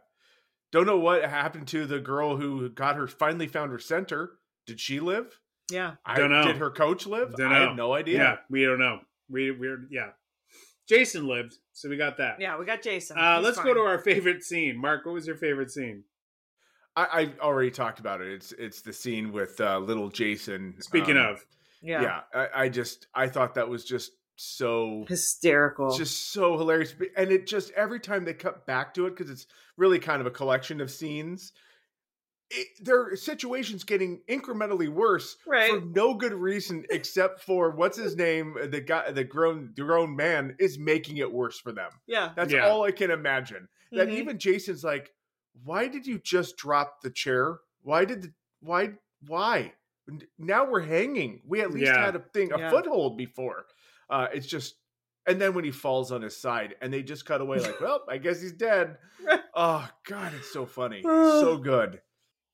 A: Don't know what happened to the girl who got her finally found her center. Did she live?
B: Yeah.
A: I
C: Don't know.
A: Did her coach live?
C: Don't
A: I
C: know.
A: have no idea.
C: yeah we don't know we we're yeah jason lived so we got that
B: Yeah. We got Jason.
C: Uh, let's go to our favorite scene. Mark, what was your favorite scene?
A: I, I already talked about it. It's it's the scene with uh, little Jason.
C: Speaking
A: um,
C: of,
B: Yeah.
A: yeah, I, I just I thought that was just so
B: Hysterical.
A: just so hilarious and it just every time they cut back to it because it's really kind of a collection of scenes it, their situations getting incrementally worse
B: Right.
A: for no good reason except for what's his name the guy the grown the grown man is making it worse for them
B: yeah.
A: that's
C: Yeah.
A: all i can imagine that
B: Mhm.
A: even jason's like why did you just drop the chair? Why did the why why? Now we're hanging. We at least
C: Yeah.
A: had a thing, a
B: Yeah.
A: foothold before. Uh, it's just, and then when he falls on his side, and they just cut away like, well, I guess he's dead. Oh God, it's so funny, so good.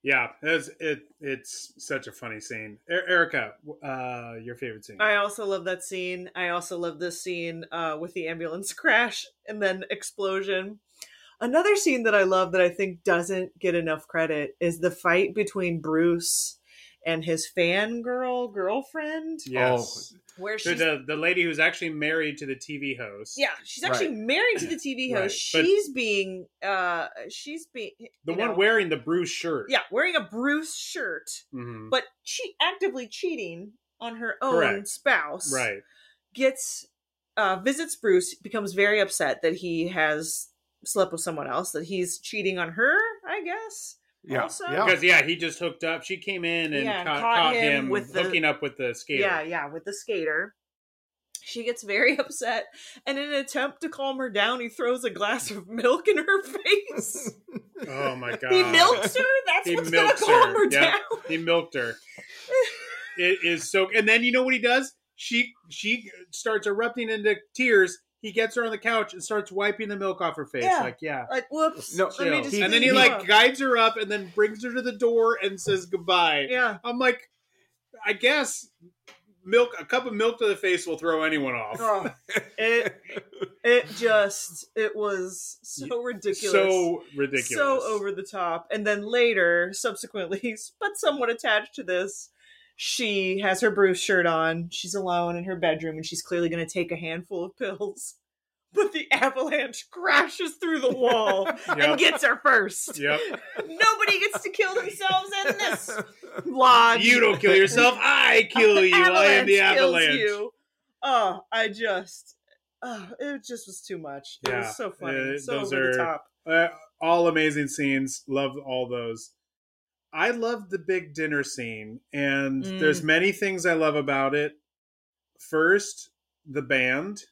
C: Yeah, it's it. It's such a funny scene. E- Erica, uh, your favorite scene?
B: I also love that scene. I also love this scene uh, with the ambulance crash and then explosion. Another scene that I love that I think doesn't get enough credit is the fight between Bruce and his fangirl girlfriend,
C: yes,
B: where
C: the,
B: she's
C: the the lady who's actually married to the TV host.
B: yeah, she's actually
A: Right.
B: married to the TV
C: Right,
B: host.
C: but-
B: she's being uh, she's being
C: the one
B: know,
C: wearing the Bruce shirt.
B: yeah wearing a Bruce shirt,
C: Mhm.
B: but she actively cheating on her own
C: Correct.
B: spouse.
C: right.
B: gets uh visits Bruce, becomes very upset that he has slept with someone else, that he's cheating on her, I guess.
A: Yeah,
B: Also-
A: yeah.
C: Because yeah, he just hooked up. She came in and
B: Yeah,
C: caught,
B: caught
C: caught
B: him
C: him,
B: with the-
C: hooking up with the skater.
B: Yeah, yeah, with the skater. She gets very upset, and in an attempt to calm her down, he throws a glass of milk in her face.
C: Oh my god.
B: he milks her. That's
C: He
B: what's gonna
C: milks
B: calm
C: her,
B: her
C: yeah.
B: down.
C: He milked her. it is so. And then you know what he does? She she starts erupting into tears. He gets her on the couch and starts wiping the milk off her face.
B: Yeah.
C: Like yeah.
B: Like, whoops.
A: No,
B: let me just
C: and then he
B: you
C: like
B: up.
C: guides her up and then brings her to the door and says goodbye.
B: yeah.
C: I'm like, I guess milk a cup of milk to the face will throw anyone off.
B: Oh, it it just it was so ridiculous.
C: So ridiculous.
B: so over the top. And then later, subsequently, but somewhat attached to this, she has her Bruce shirt on. She's alone in her bedroom and she's clearly going to take a handful of pills. But the avalanche crashes through the wall
C: Yep.
B: and gets her first.
C: Yep.
B: Nobody gets to kill themselves in this lodge.
C: You don't kill yourself. I kill you. I am the
B: Avalanche kills you. Oh, I just, oh, it just was too much. It
C: Yeah.
B: was so funny,
C: Uh,
B: so
C: those
B: over
C: are-
B: the top.
C: Uh, all amazing scenes. Love all those. I love the big dinner scene, and
B: Mm.
C: there's many things I love about it. First, the band.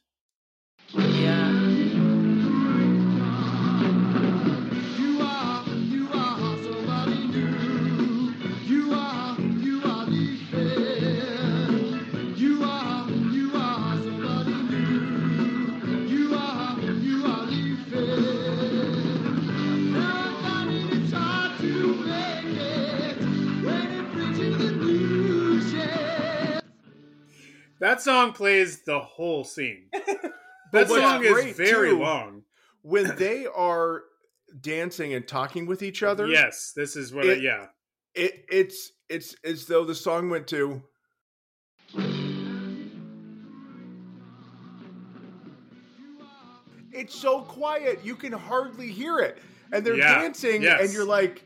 C: That song plays the whole scene.
A: But
C: that song is very
A: too,
C: long.
A: when they are dancing and talking with each other.
C: Yes, this is what.
A: It-
C: I, yeah,
A: it it's it's as though the song went to it's so quiet you can hardly hear it and they're
C: Yeah,
A: dancing
C: yes.
A: and you're like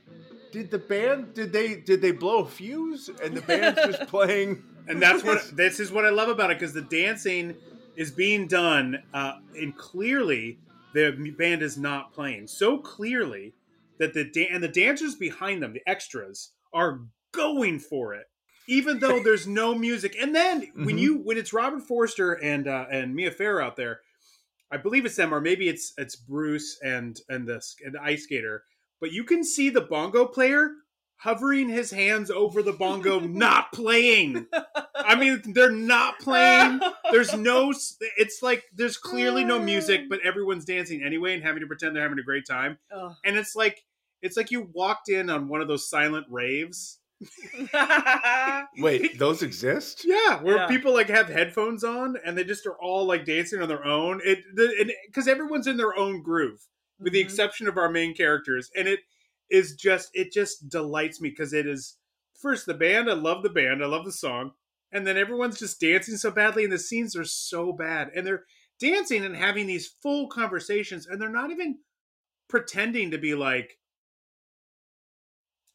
A: did the band did they did they blow a fuse and the band's just playing
C: and that's what this is what I love about it because the dancing is being done, uh, and clearly the band is not playing so clearly that the da- and the dancers behind them, the extras, are going for it, even though there's no music. And then when
A: Mhm.
C: you when it's Robert Forster and uh, and Mia Farrow out there, I believe it's them, or maybe it's it's Bruce and and the and the ice skater. But you can see the bongo player hovering his hands over the bongo, not playing. I mean, they're not playing. There's no. It's like there's clearly no music, but everyone's dancing anyway and having to pretend they're having a great time.
B: Ugh.
C: And it's like it's like you walked in on one of those silent raves.
A: wait those exist
C: Yeah, where
B: Yeah.
C: people like have headphones on and they just are all like dancing on their own. It because everyone's in their own groove, with the
B: Mhm.
C: exception of our main characters, and it is just it just delights me because it is first the band. I love the band. I love the song, and then everyone's just dancing so badly, and the scenes are so bad, and they're dancing and having these full conversations, and they're not even pretending to be like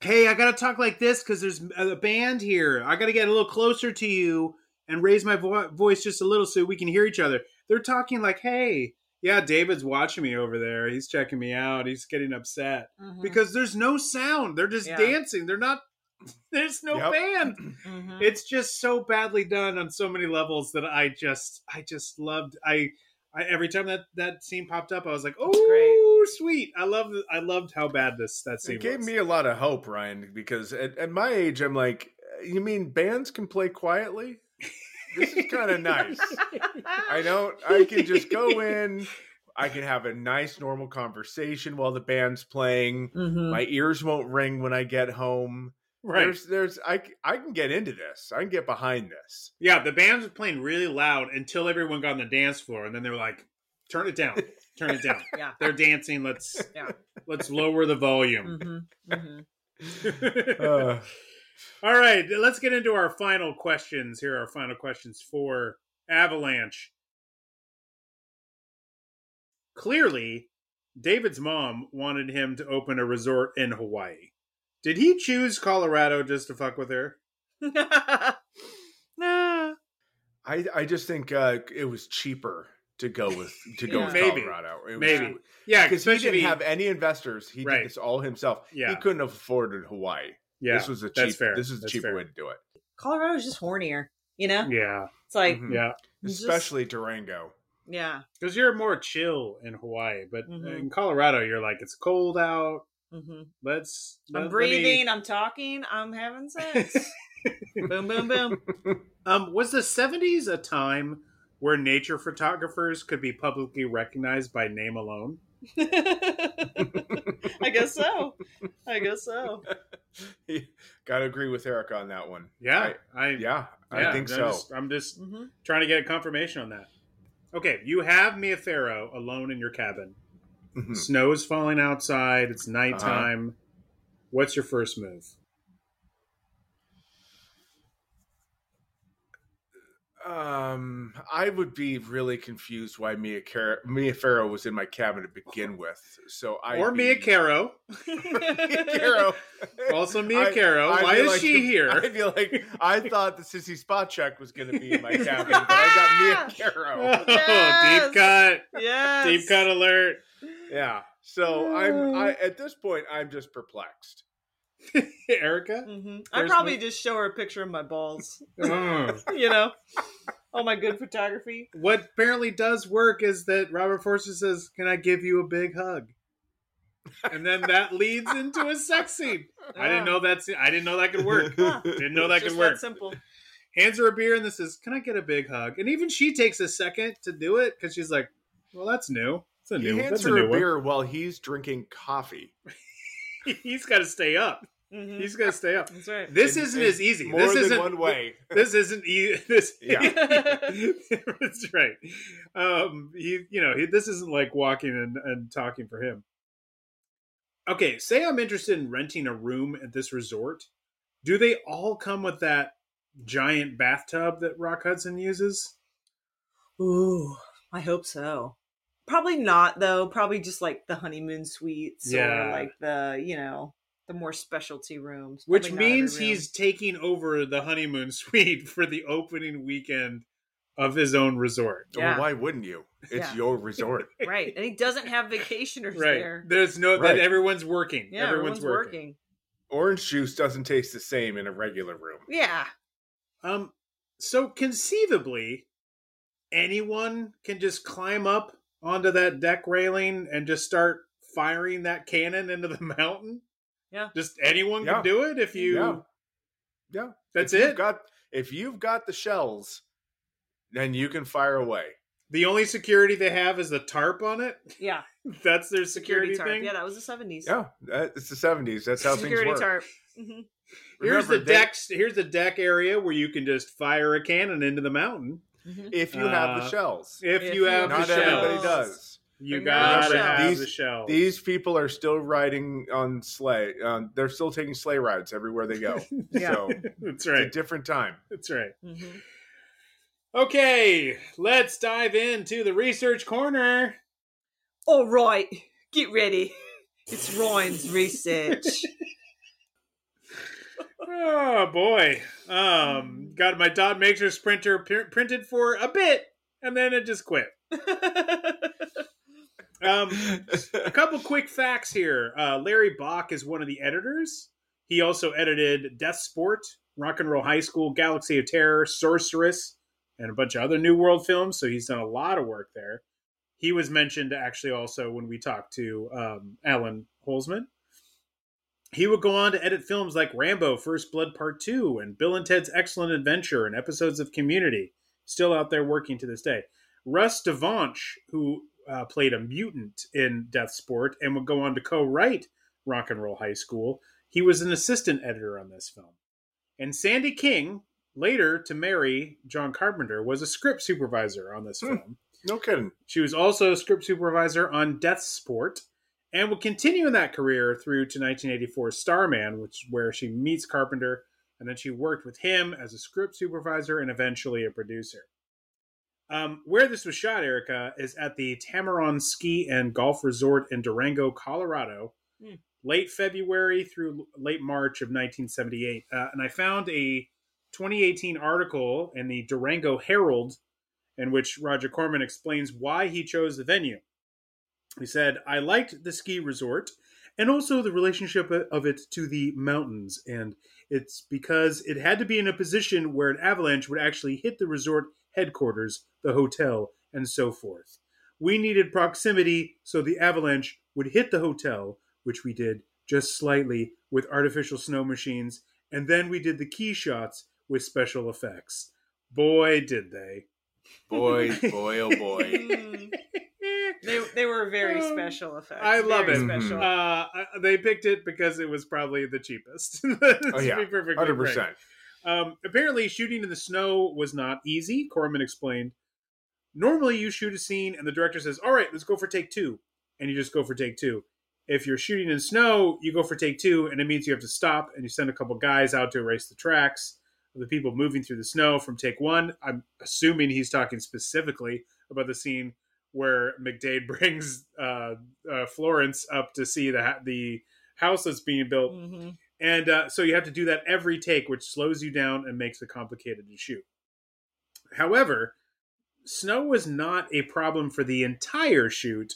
C: hey, I got to talk like this because there's a band here. I got to get a little closer to you and raise my vo- voice just a little so we can hear each other. They're talking like, hey, yeah, David's watching me over there. He's checking me out. He's getting upset
B: Mhm.
C: because there's no sound. They're just
B: Yeah.
C: dancing. They're not, there's no
A: Yep.
C: band.
B: Mhm.
C: It's just so badly done on so many levels that I just, I just loved. I, I every time that that scene popped up, I was like, oh, sweet. I love. I loved how bad this that scene
A: It gave
C: was.
A: me a lot of hope, Ryan, because at, at my age, I'm like, you mean bands can play quietly? This is kind of nice. I don't. I can just go in. I can have a nice, normal conversation while the band's playing.
B: Mhm.
A: My ears won't ring when I get home.
C: right.
A: There's, there's, I, c- I can get into this. I can get behind this.
C: Yeah, the bands was playing really loud until everyone got on the dance floor, and then they were like, "Turn it down, turn it down."
B: Yeah.
C: They're dancing. Let's
B: Yeah.
C: let's lower the volume.
B: hmm hmm
A: Uh,
C: All right, let's get into our final questions. Here are our final questions for Avalanche. Clearly, David's mom wanted him to open a resort in Hawaii. Did he choose Colorado just to fuck with her?
B: nah.
A: I, I just think uh, it was cheaper to go with to go
B: Yeah.
A: with
C: Maybe.
A: Colorado. It was-
C: Maybe. Yeah,
A: because he didn't have any investors. He
C: Right.
A: did this all himself.
C: Yeah.
A: He couldn't have afforded Hawaii.
C: Yeah,
A: this was a
C: that's
A: cheap.
C: fair.
A: This is a
C: That's
A: cheaper
C: fair.
A: way to do it,
B: Colorado's just hornier, you know?
C: Yeah,
B: It's like,
A: Mhm.
C: yeah.
B: Just-
A: especially Durango.
B: yeah.
C: Because you're more chill in Hawaii, but
B: Mhm.
C: in Colorado, you're like it's cold out.
B: hmm
C: Let's.
B: I'm
C: let- let me-
B: breathing, I'm talking, I'm having sex. boom, boom, boom.
C: Um, was the '70s a time where nature photographers could be publicly recognized by name alone?
B: I guess so. I guess so.
A: Got to agree with Eric on that one.
C: Yeah, I,
A: I, yeah,
C: yeah,
A: I think
C: I'm
A: so.
C: Just, I'm just
B: hmm
C: trying to get a confirmation on that. Okay, you have Mia Farrow alone in your cabin.
A: Mhm.
C: Snow's falling outside. It's
A: Uh-huh.
C: nighttime. What's your first move?
A: Um, I would be really confused why Mia Car- Mia Farrow was in my cabin to begin with. So I
C: or Mia Caro,
A: Mia Farrow.
C: also Mia
A: I-
C: Caro.
A: I
C: Why is
A: like-
C: she here?
A: I feel like I thought the Sissy Spacek was going to be in my cabin, but I got Mia Farrow.
C: Oh,
B: Yes.
C: deep cut,
B: yes.
C: deep cut alert.
A: Yeah. So I'm I at this point I'm just perplexed.
C: Erica.
B: hmm I'd probably
C: move?
B: just show her a picture of my balls.
C: Oh.
B: you know? All my good photography.
C: What apparently does work is that Robert Forster says, "Can I give you a big hug?" And then that leads into a sex scene. I didn't know that. I didn't know that could work.
B: Huh.
C: Didn't know that
B: Just
C: could work.
B: that simple.
C: Hands her a beer and this is, "Can I get a big hug?" And even she takes a second to do it because she's like, "Well, that's new. It's a
A: He
C: new.
A: hands
C: That's a
A: her
C: new
A: a beer while he's drinking coffee.
C: He's got to stay up.
B: Mhm.
C: He's got to stay up.
B: That's right.
C: This
A: In-
C: isn't
A: in
C: as easy.
A: More
C: this
A: than
C: isn't
A: one way.
C: this isn't e- this
A: Yeah.
C: that's right um he you know he, this isn't like walking and, and talking for him okay say i'm interested in renting a room at this resort do they all come with that giant bathtub that rock hudson uses
B: Ooh, I hope so. Probably not though. Probably just like the honeymoon suites
C: Yeah.
B: or like the you know the more specialty rooms.
C: which
B: Probably not every
C: means
B: room.
C: he's taking over the honeymoon suite for the opening weekend of his own resort
A: Well,
B: Yeah.
A: why wouldn't you? It's
B: Yeah.
A: your resort.
B: right, and he doesn't have vacationers
C: right
B: there.
C: there's no
A: Right.
C: that everyone's working
B: Yeah,
C: everyone's,
B: everyone's
C: working.
B: working.
A: Orange juice doesn't taste the same in a regular room.
B: Yeah,
C: Um, so conceivably, anyone can just climb up onto that deck railing and just start firing that cannon into the mountain.
B: Yeah.
C: just anyone
A: Yeah.
C: can do it if you.
A: Yeah. Yeah.
C: That's
A: if
C: it.
A: You've got if you've got the shells, then you can fire away.
C: The only security they have is the tarp on it.
B: yeah.
C: That's their security,
B: Security tarp.
C: thing.
B: Yeah, that was the seventies.
A: Yeah, that, it's the seventies. That's how
B: Security
A: things work.
B: tarp. hmm
C: Here's the
A: they-
C: deck. Here's the deck area where you can just fire a cannon into the mountain
B: hmm
A: If you have the
C: Uh,
A: shells,
C: if,
B: If
C: you
B: you
C: have
A: not
C: the
A: everybody
C: shells.
A: does.
C: You
B: Bring your
C: gotta have
A: shells.
C: the shell.
A: These people are still riding on sleigh. Um, they're still taking sleigh rides everywhere they go.
B: Yeah.
A: So
C: That's
A: it's a
C: right.
A: different time.
C: That's right.
B: hmm
C: Okay, let's dive into the research corner.
B: All right, get ready. It's Ryan's research.
C: Oh boy. Um, got my dot matrix printer pr- printed for a bit, and then it just quit. Um, a couple quick facts here. Uh, Larry Bock is one of the editors. He also edited Death Sport, Rock and Roll High School, Galaxy of Terror, Sorceress, and a bunch of other New World films. So he's done a lot of work there. he was mentioned actually also when we talked to um, Allan Holzman. He would go on to edit films like Rambo: First Blood Part Two and Bill and Ted's Excellent Adventure and episodes of Community. Still out there working to this day. Russ Dvonch, who uh, played a mutant in Death Sport and would go on to co-write Rock and Roll High School, he was an assistant editor on this film. And Sandy King, later to marry John Carpenter, was a script supervisor on this
A: Hmm.
C: film.
A: No kidding.
C: She was also a script supervisor on Death Sport and would continue in that career through to 1984's Starman, which where she meets Carpenter, and then she worked with him as a script supervisor and eventually a producer. Um, where this was shot, Erica, is at the Tamarron Ski and Golf Resort in Durango, Colorado,
B: Hmm.
C: late February through late March of 1978. Uh, and I found a 2018 article in the Durango Herald in which Roger Corman explains why he chose the venue. He said, I liked the ski resort and also the relationship of it to the mountains. And it's because it had to be in a position where an avalanche would actually hit the resort headquarters, the hotel, and so forth. We needed proximity so the avalanche would hit the hotel, which we did just slightly with artificial snow machines, and then we did the key shots with special effects. Boy, did they.
A: Boy, boy, oh boy.
B: They, they were very
C: Um,
B: special effects.
C: I love
B: Very
C: it.
B: Special.
C: Uh, they picked it because it was probably the cheapest.
A: Oh yeah,
C: be perfectly
A: hundred
C: frank.
A: percent.
C: Um, apparently, shooting in the snow was not easy. Corman explained. Normally, you shoot a scene and the director says, "All right, let's go for take two. and you just go for take two. If you're shooting in snow, you go for take two, and it means you have to stop and you send a couple guys out to erase the tracks of the people moving through the snow from take one. I'm assuming he's talking specifically about the scene where McDade brings uh, uh, Florence up to see the ha- the house that's being built,
B: hmm
C: and uh, so you have to do that every take, which slows you down and makes it complicated to shoot. However, snow was not a problem for the entire shoot,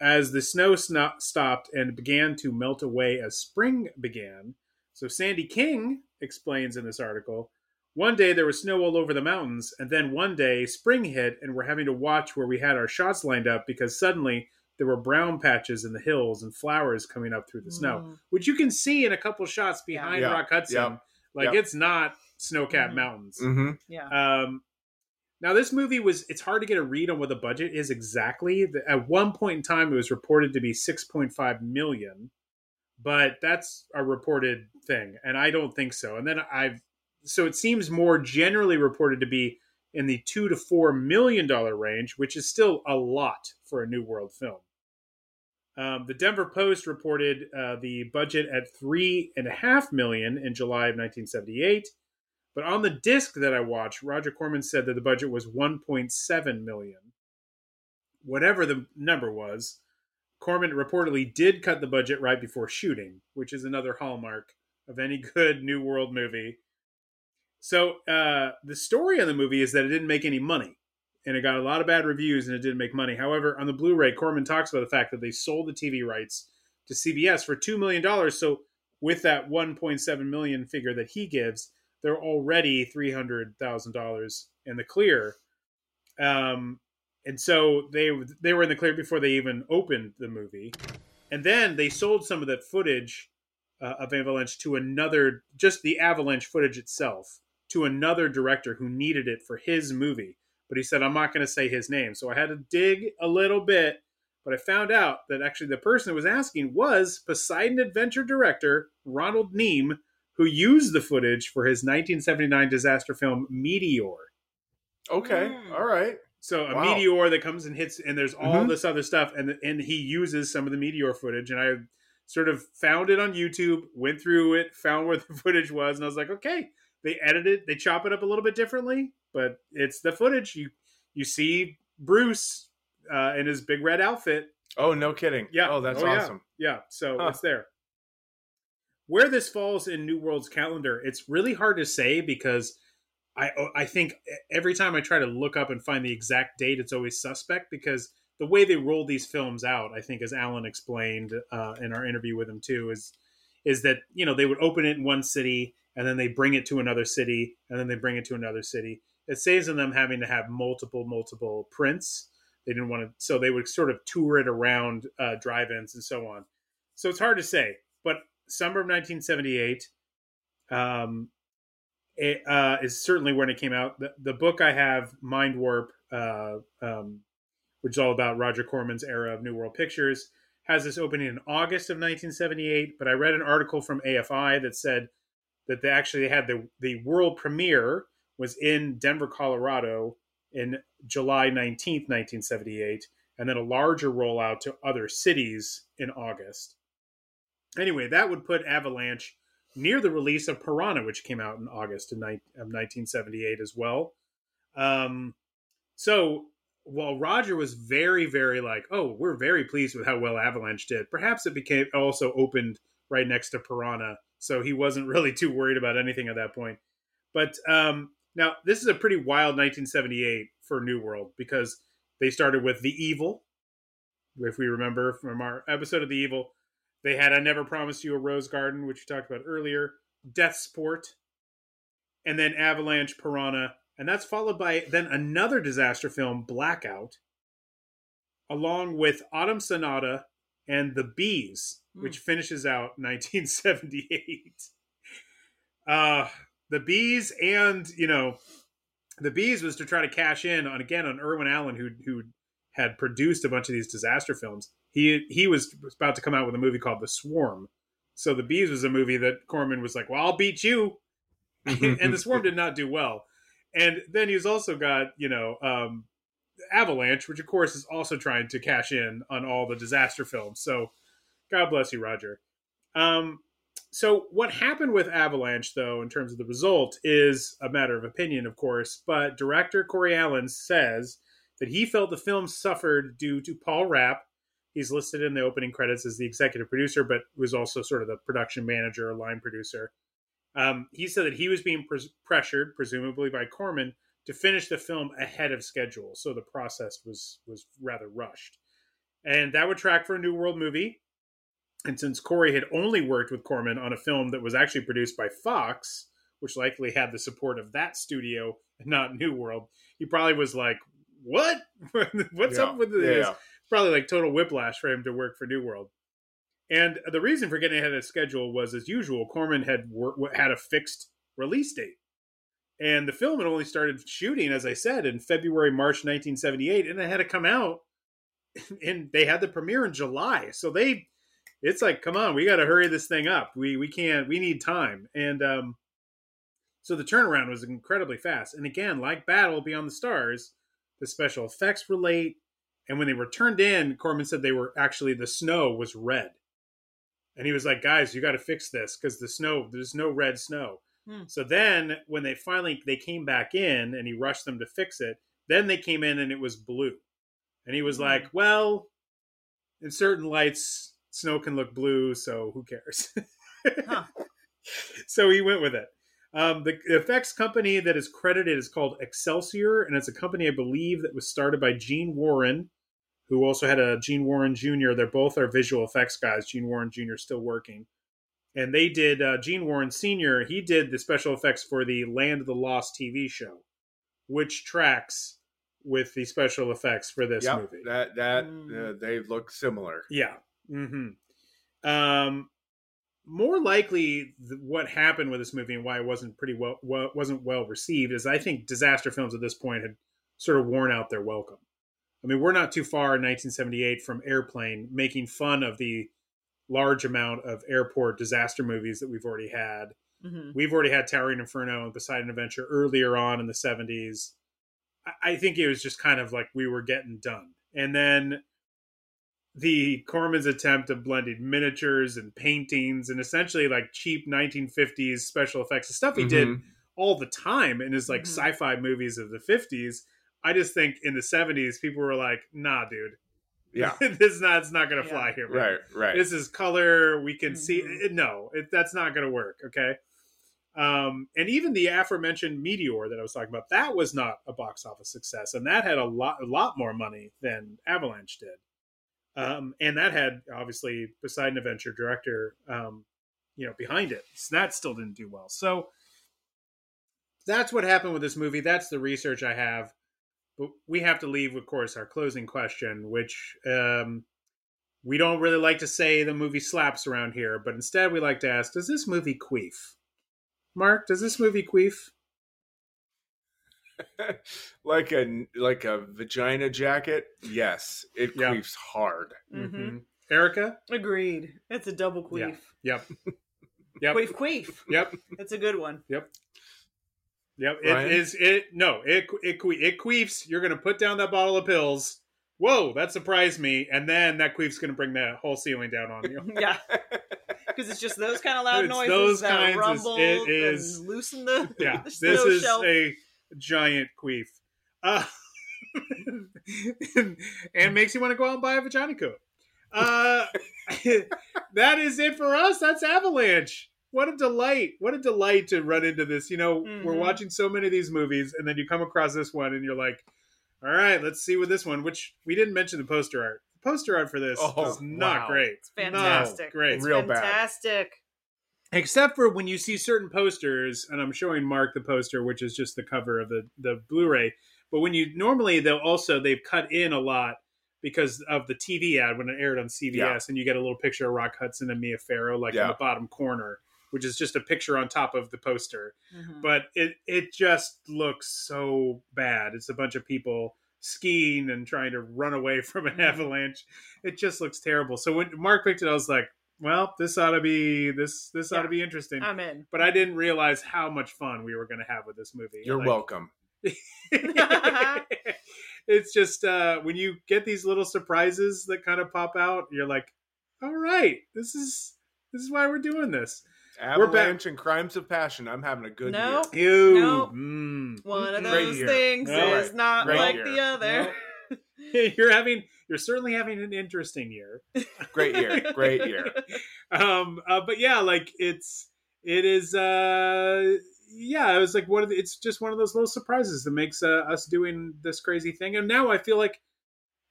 C: as the snow sno- stopped and began to melt away as spring began. So Sandy King explains in this article. One day there was snow all over the mountains, and then one day spring hit, and we're having to watch where we had our shots lined up because suddenly there were brown patches in the hills and flowers coming up through the snow,
B: Mm.
C: which you can see in a couple shots behind
A: Yeah.
C: Rock Hudson.
A: Yeah.
C: Like
A: Yeah.
C: it's not snow-capped
B: Mhm.
C: mountains.
A: Mm-hmm.
B: Yeah.
C: Um, now this movie was it's hard to get a read on what the budget is exactly. At one point in time, it was reported to be 6.5 million, but that's a reported thing, and I don't think so. And then I've so it seems more generally reported to be in the two to four million dollar range, which is still a lot for a New World film. Um, the Denver Post reported uh, the budget at three and a half million in July of 1978. But on the disc that I watched, Roger Corman said that the budget was 1.7 million. Whatever the number was, Corman reportedly did cut the budget right before shooting, which is another hallmark of any good New World movie. So uh, the story of the movie is that it didn't make any money, and it got a lot of bad reviews, and it didn't make money. However, on the Blu-ray, Corman talks about the fact that they sold the TV rights to CBS for two million dollars. So with that 1.7 million figure that he gives, they're already three hundred thousand dollars in the clear. Um, and so they they were in the clear before they even opened the movie, and then they sold some of that footage uh, of Avalanche to another, just the Avalanche footage itself, to another director who needed it for his movie. But he said, "I'm not going to say his name." So I had to dig a little bit, but I found out that actually the person who was asking was Poseidon Adventure director Ronald Neame, who used the footage for his 1979 disaster film Meteor.
A: Okay.
B: Mm.
A: All right.
C: So a
A: Wow.
C: meteor that comes and hits, and there's all
A: Mhm.
C: this other stuff, and and he uses some of the meteor footage, and I sort of found it on YouTube, went through it, found where the footage was, and I was like, okay, they edit it, they chop it up a little bit differently, but it's the footage. You you see Bruce uh, in his big red outfit,
A: Oh, no kidding.
C: yeah.
A: Oh, that's
C: yeah.
A: awesome.
C: Yeah. So
A: Huh.
C: it's there. Where this falls in New World's calendar, it's really hard to say because I I think every time I try to look up and find the exact date, it's always suspect because the way they roll these films out, I think, as Alan explained uh, in our interview with him too, is is that you know they would open it in one city and then they bring it to another city and then they bring it to another city. It saves them having to have multiple multiple prints They didn't want to, so they would sort of tour it around uh, drive-ins and so on. So it's hard to say, but summer of 1978 um, it, uh, is certainly when it came out. The, the book I have, Mind Warp, uh, um, which is all about Roger Corman's era of New World Pictures, has this opening in August of 1978. But I read an article from AFI that said that they actually had the the world premiere was in Denver, Colorado, in July 19th, 1978, and then a larger rollout to other cities in August. Anyway, that would put Avalanche near the release of Piranha, which came out in August of, 1978 as well. Um, so while Roger was very, very like, oh, we're very pleased with how well Avalanche did, perhaps it became also opened right next to Piranha. So he wasn't really too worried about anything at that point. But um, now this is a pretty wild 1978 for New World because they started with The Evil. If we remember from our episode of The Evil, they had I Never Promised You a Rose Garden, which we talked about earlier, Death Sport, and then Avalanche Piranha. And that's followed by then another disaster film, Blackout, along with Autumn Sonata and The Bees, which finishes out 1978. Uh, the Bees and, you know, the Bees was to try to cash in on again on Irwin Allen, who who had produced a bunch of these disaster films. He he was about to come out with a movie called The Swarm. So The Bees was a movie that Corman was like, "Well, I'll beat you," and The Swarm did not do well. And then he's also got you know um, Avalanche, which of course is also trying to cash in on all the disaster films. So God bless you, Roger. Um, so what happened with Avalanche, though, in terms of the result, is a matter of opinion, of course. But director Corey Allen says that he felt the film suffered due to Paul Rapp. He's listed in the opening credits as the executive producer, but was also sort of the production manager or line producer. Um, he said that he was being pres- pressured, presumably by Corman, to finish the film ahead of schedule. So the process was was rather rushed, and that would track for a New World movie. And since Corey had only worked with Corman on a film that was actually produced by Fox, which likely had the support of that studio and not New World, he probably was like, "What? What's
A: Yeah,
C: up with this?"
A: yeah.
C: Probably like total whiplash for him to work for New World. And the reason for getting ahead of schedule was, as usual, Corman had wor- had a fixed release date, and the film had only started shooting, as I said, in February, March 1978, and it had to come out, and they had the premiere in July. So they, it's like, come on, we got to hurry this thing up. We we can't, we need time, and um, so the turnaround was incredibly fast. And again, like Battle Beyond the Stars, the special effects were late, and when they were turned in, Corman said they were actually the snow was red. And he was like, guys, you got to fix this because the snow, there's no red snow.
B: Hmm.
C: So then when they finally they came back in and he rushed them to fix it, then they came in and it was blue. And he was
B: Hmm.
C: like, well, in certain lights, snow can look blue, so who cares?
B: Huh.
C: so he went with it. Um, the effects company that is credited is called Excelsior, and it's a company I believe that was started by Gene Warren, who also had a Gene Warren Jr. They're both our visual effects guys. Gene Warren Jr. is still working, and they did uh, Gene Warren Sr. He did the special effects for the Land of the Lost TV show, which tracks with the special effects for this
A: Yep,
C: movie.
A: that that
B: Mm.
A: uh, they look similar.
C: Yeah. Hmm Um, more likely, th- what happened with this movie and why it wasn't pretty well, well wasn't well received is I think disaster films at this point had sort of worn out their welcome. I mean, we're not too far in 1978 from Airplane making fun of the large amount of airport disaster movies that we've already had.
B: Mhm.
C: We've already had Towering Inferno and Poseidon Adventure earlier on in the 70s. I- I think it was just kind of like we were getting done. And then the Corman's attempt of blending miniatures and paintings and essentially like cheap 1950s special effects, the stuff he did
A: Mhm.
C: all the time in his like
B: Mhm.
C: sci-fi movies of the 50s. I just think in the 70s people were like, "Nah, dude,
A: Yeah.
C: this is not it's not gonna
B: Yeah.
C: fly here, man.
A: Right, right.
C: This is color. We can see.
B: Mhm.
C: It, no, it, that's not going to work. Okay. Um, and even the aforementioned Meteor that I was talking about, that was not a box office success, and that had a lot, a lot more money than Avalanche did. Um, and that had obviously Poseidon Adventure director, um, you know, behind it. So that still didn't do well. So that's what happened with this movie. That's the research I have. but we have to leave, of course, our closing question, which um, we don't really like to say the movie slaps around here, but instead we like to ask, does this movie queef? Mark, does this movie queef?
A: like a like a vagina jacket. Yes, it
C: Yeah.
A: queefs hard.
B: Mm-hmm.
C: Mhm. Erica?
B: Agreed. It's a double queef.
C: Yep. Yep.
B: Queef queef.
C: Yep.
B: That's a good one.
C: Yep. Yep.
A: Ryan?
C: It is it no, it it que- it queefs. You're gonna put down that bottle of pills. Whoa, that surprised me. And then that queef's gonna bring the whole ceiling down on you.
B: Yeah. Because it's just those kind of loud
C: It's
B: noises
C: those
B: that
C: kinds is-
B: rumble
C: it is-
B: and loosen the,
C: yeah.
B: the
C: This is
B: shelf.
C: a giant queef. Uh, and makes you want to go out and buy a vagina coat. Uh, that is it for us. That's Avalanche. What a delight. What a delight to run into this. You know, we're
B: Mhm.
C: watching so many of these movies, and then you come across this one, and you're like, all right, let's see what this one, which we didn't mention the poster art. The poster art for this
A: Oh,
C: is not
A: wow.
C: great.
B: It's fantastic.
C: Not great.
B: It's
A: Real bad.
B: fantastic.
C: Except for when you see certain posters and i'm showing mark the poster which is just the cover of the the blu-ray but when you normally they'll also they've cut in a lot because of the tv ad when it aired on cbs
A: Yeah.
C: and you get a little picture of rock hudson and mia farrow like in the bottom corner which is just a picture on top of the poster
B: Mhm.
C: but it it just looks so bad it's a bunch of people skiing and trying to run away from an
B: Mhm.
C: avalanche it just looks terrible so when mark picked it i was like well this ought to be this this ought to be interesting
B: I'm in.
C: but I didn't realize how much fun we were going to have with this movie.
A: You're
C: Like,
A: welcome.
C: it's just uh, when you get these little surprises that kind of pop out, you're like, "All right, this is this is why we're doing this." We're back-
A: Avalanche and Crimes of Passion. I'm having a good
B: No.
A: year.
C: You,
B: Nope.
C: mm.
B: One of those
A: year.
B: things
C: All
B: is not
A: Great
B: like
A: year.
B: the other.
C: you're having, you're certainly having an interesting year.
A: Great year. Great year.
C: um uh, but yeah like it's it is uh yeah it was like one of the, it's just one of those little surprises that makes uh, us doing this crazy thing and now i feel like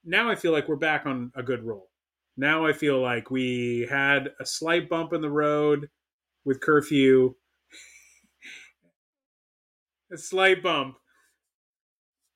C: now i feel like we're back on a good roll now i feel like we had a slight bump in the road with curfew a slight bump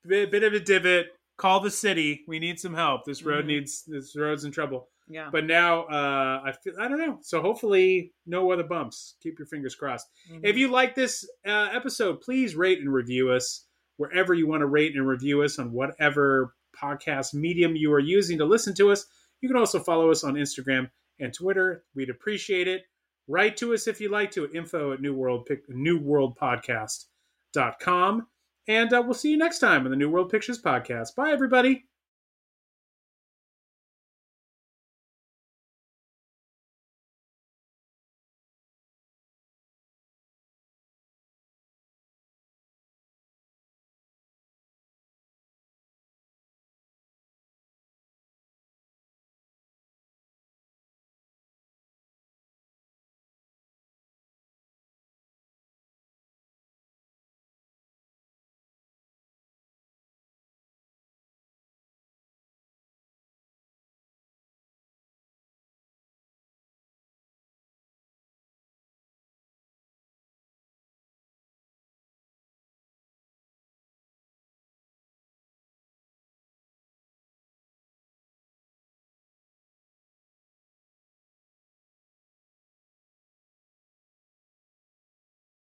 C: bit, bit of a divot call the city we need some help this road
B: Mhm.
C: needs this road's in trouble
B: Yeah.
C: but now uh, I feel I don't know. So hopefully, no other bumps. Keep your fingers crossed.
B: Mhm.
C: If you like this uh, episode, please rate and review us wherever you want to rate and review us on whatever podcast medium you are using to listen to us. You can also follow us on Instagram and Twitter. We'd appreciate it. Write to us if you like to info at New World Pic- newworldpodcast.com. And uh, we'll see you next time on the New World Pictures Podcast. Bye, everybody.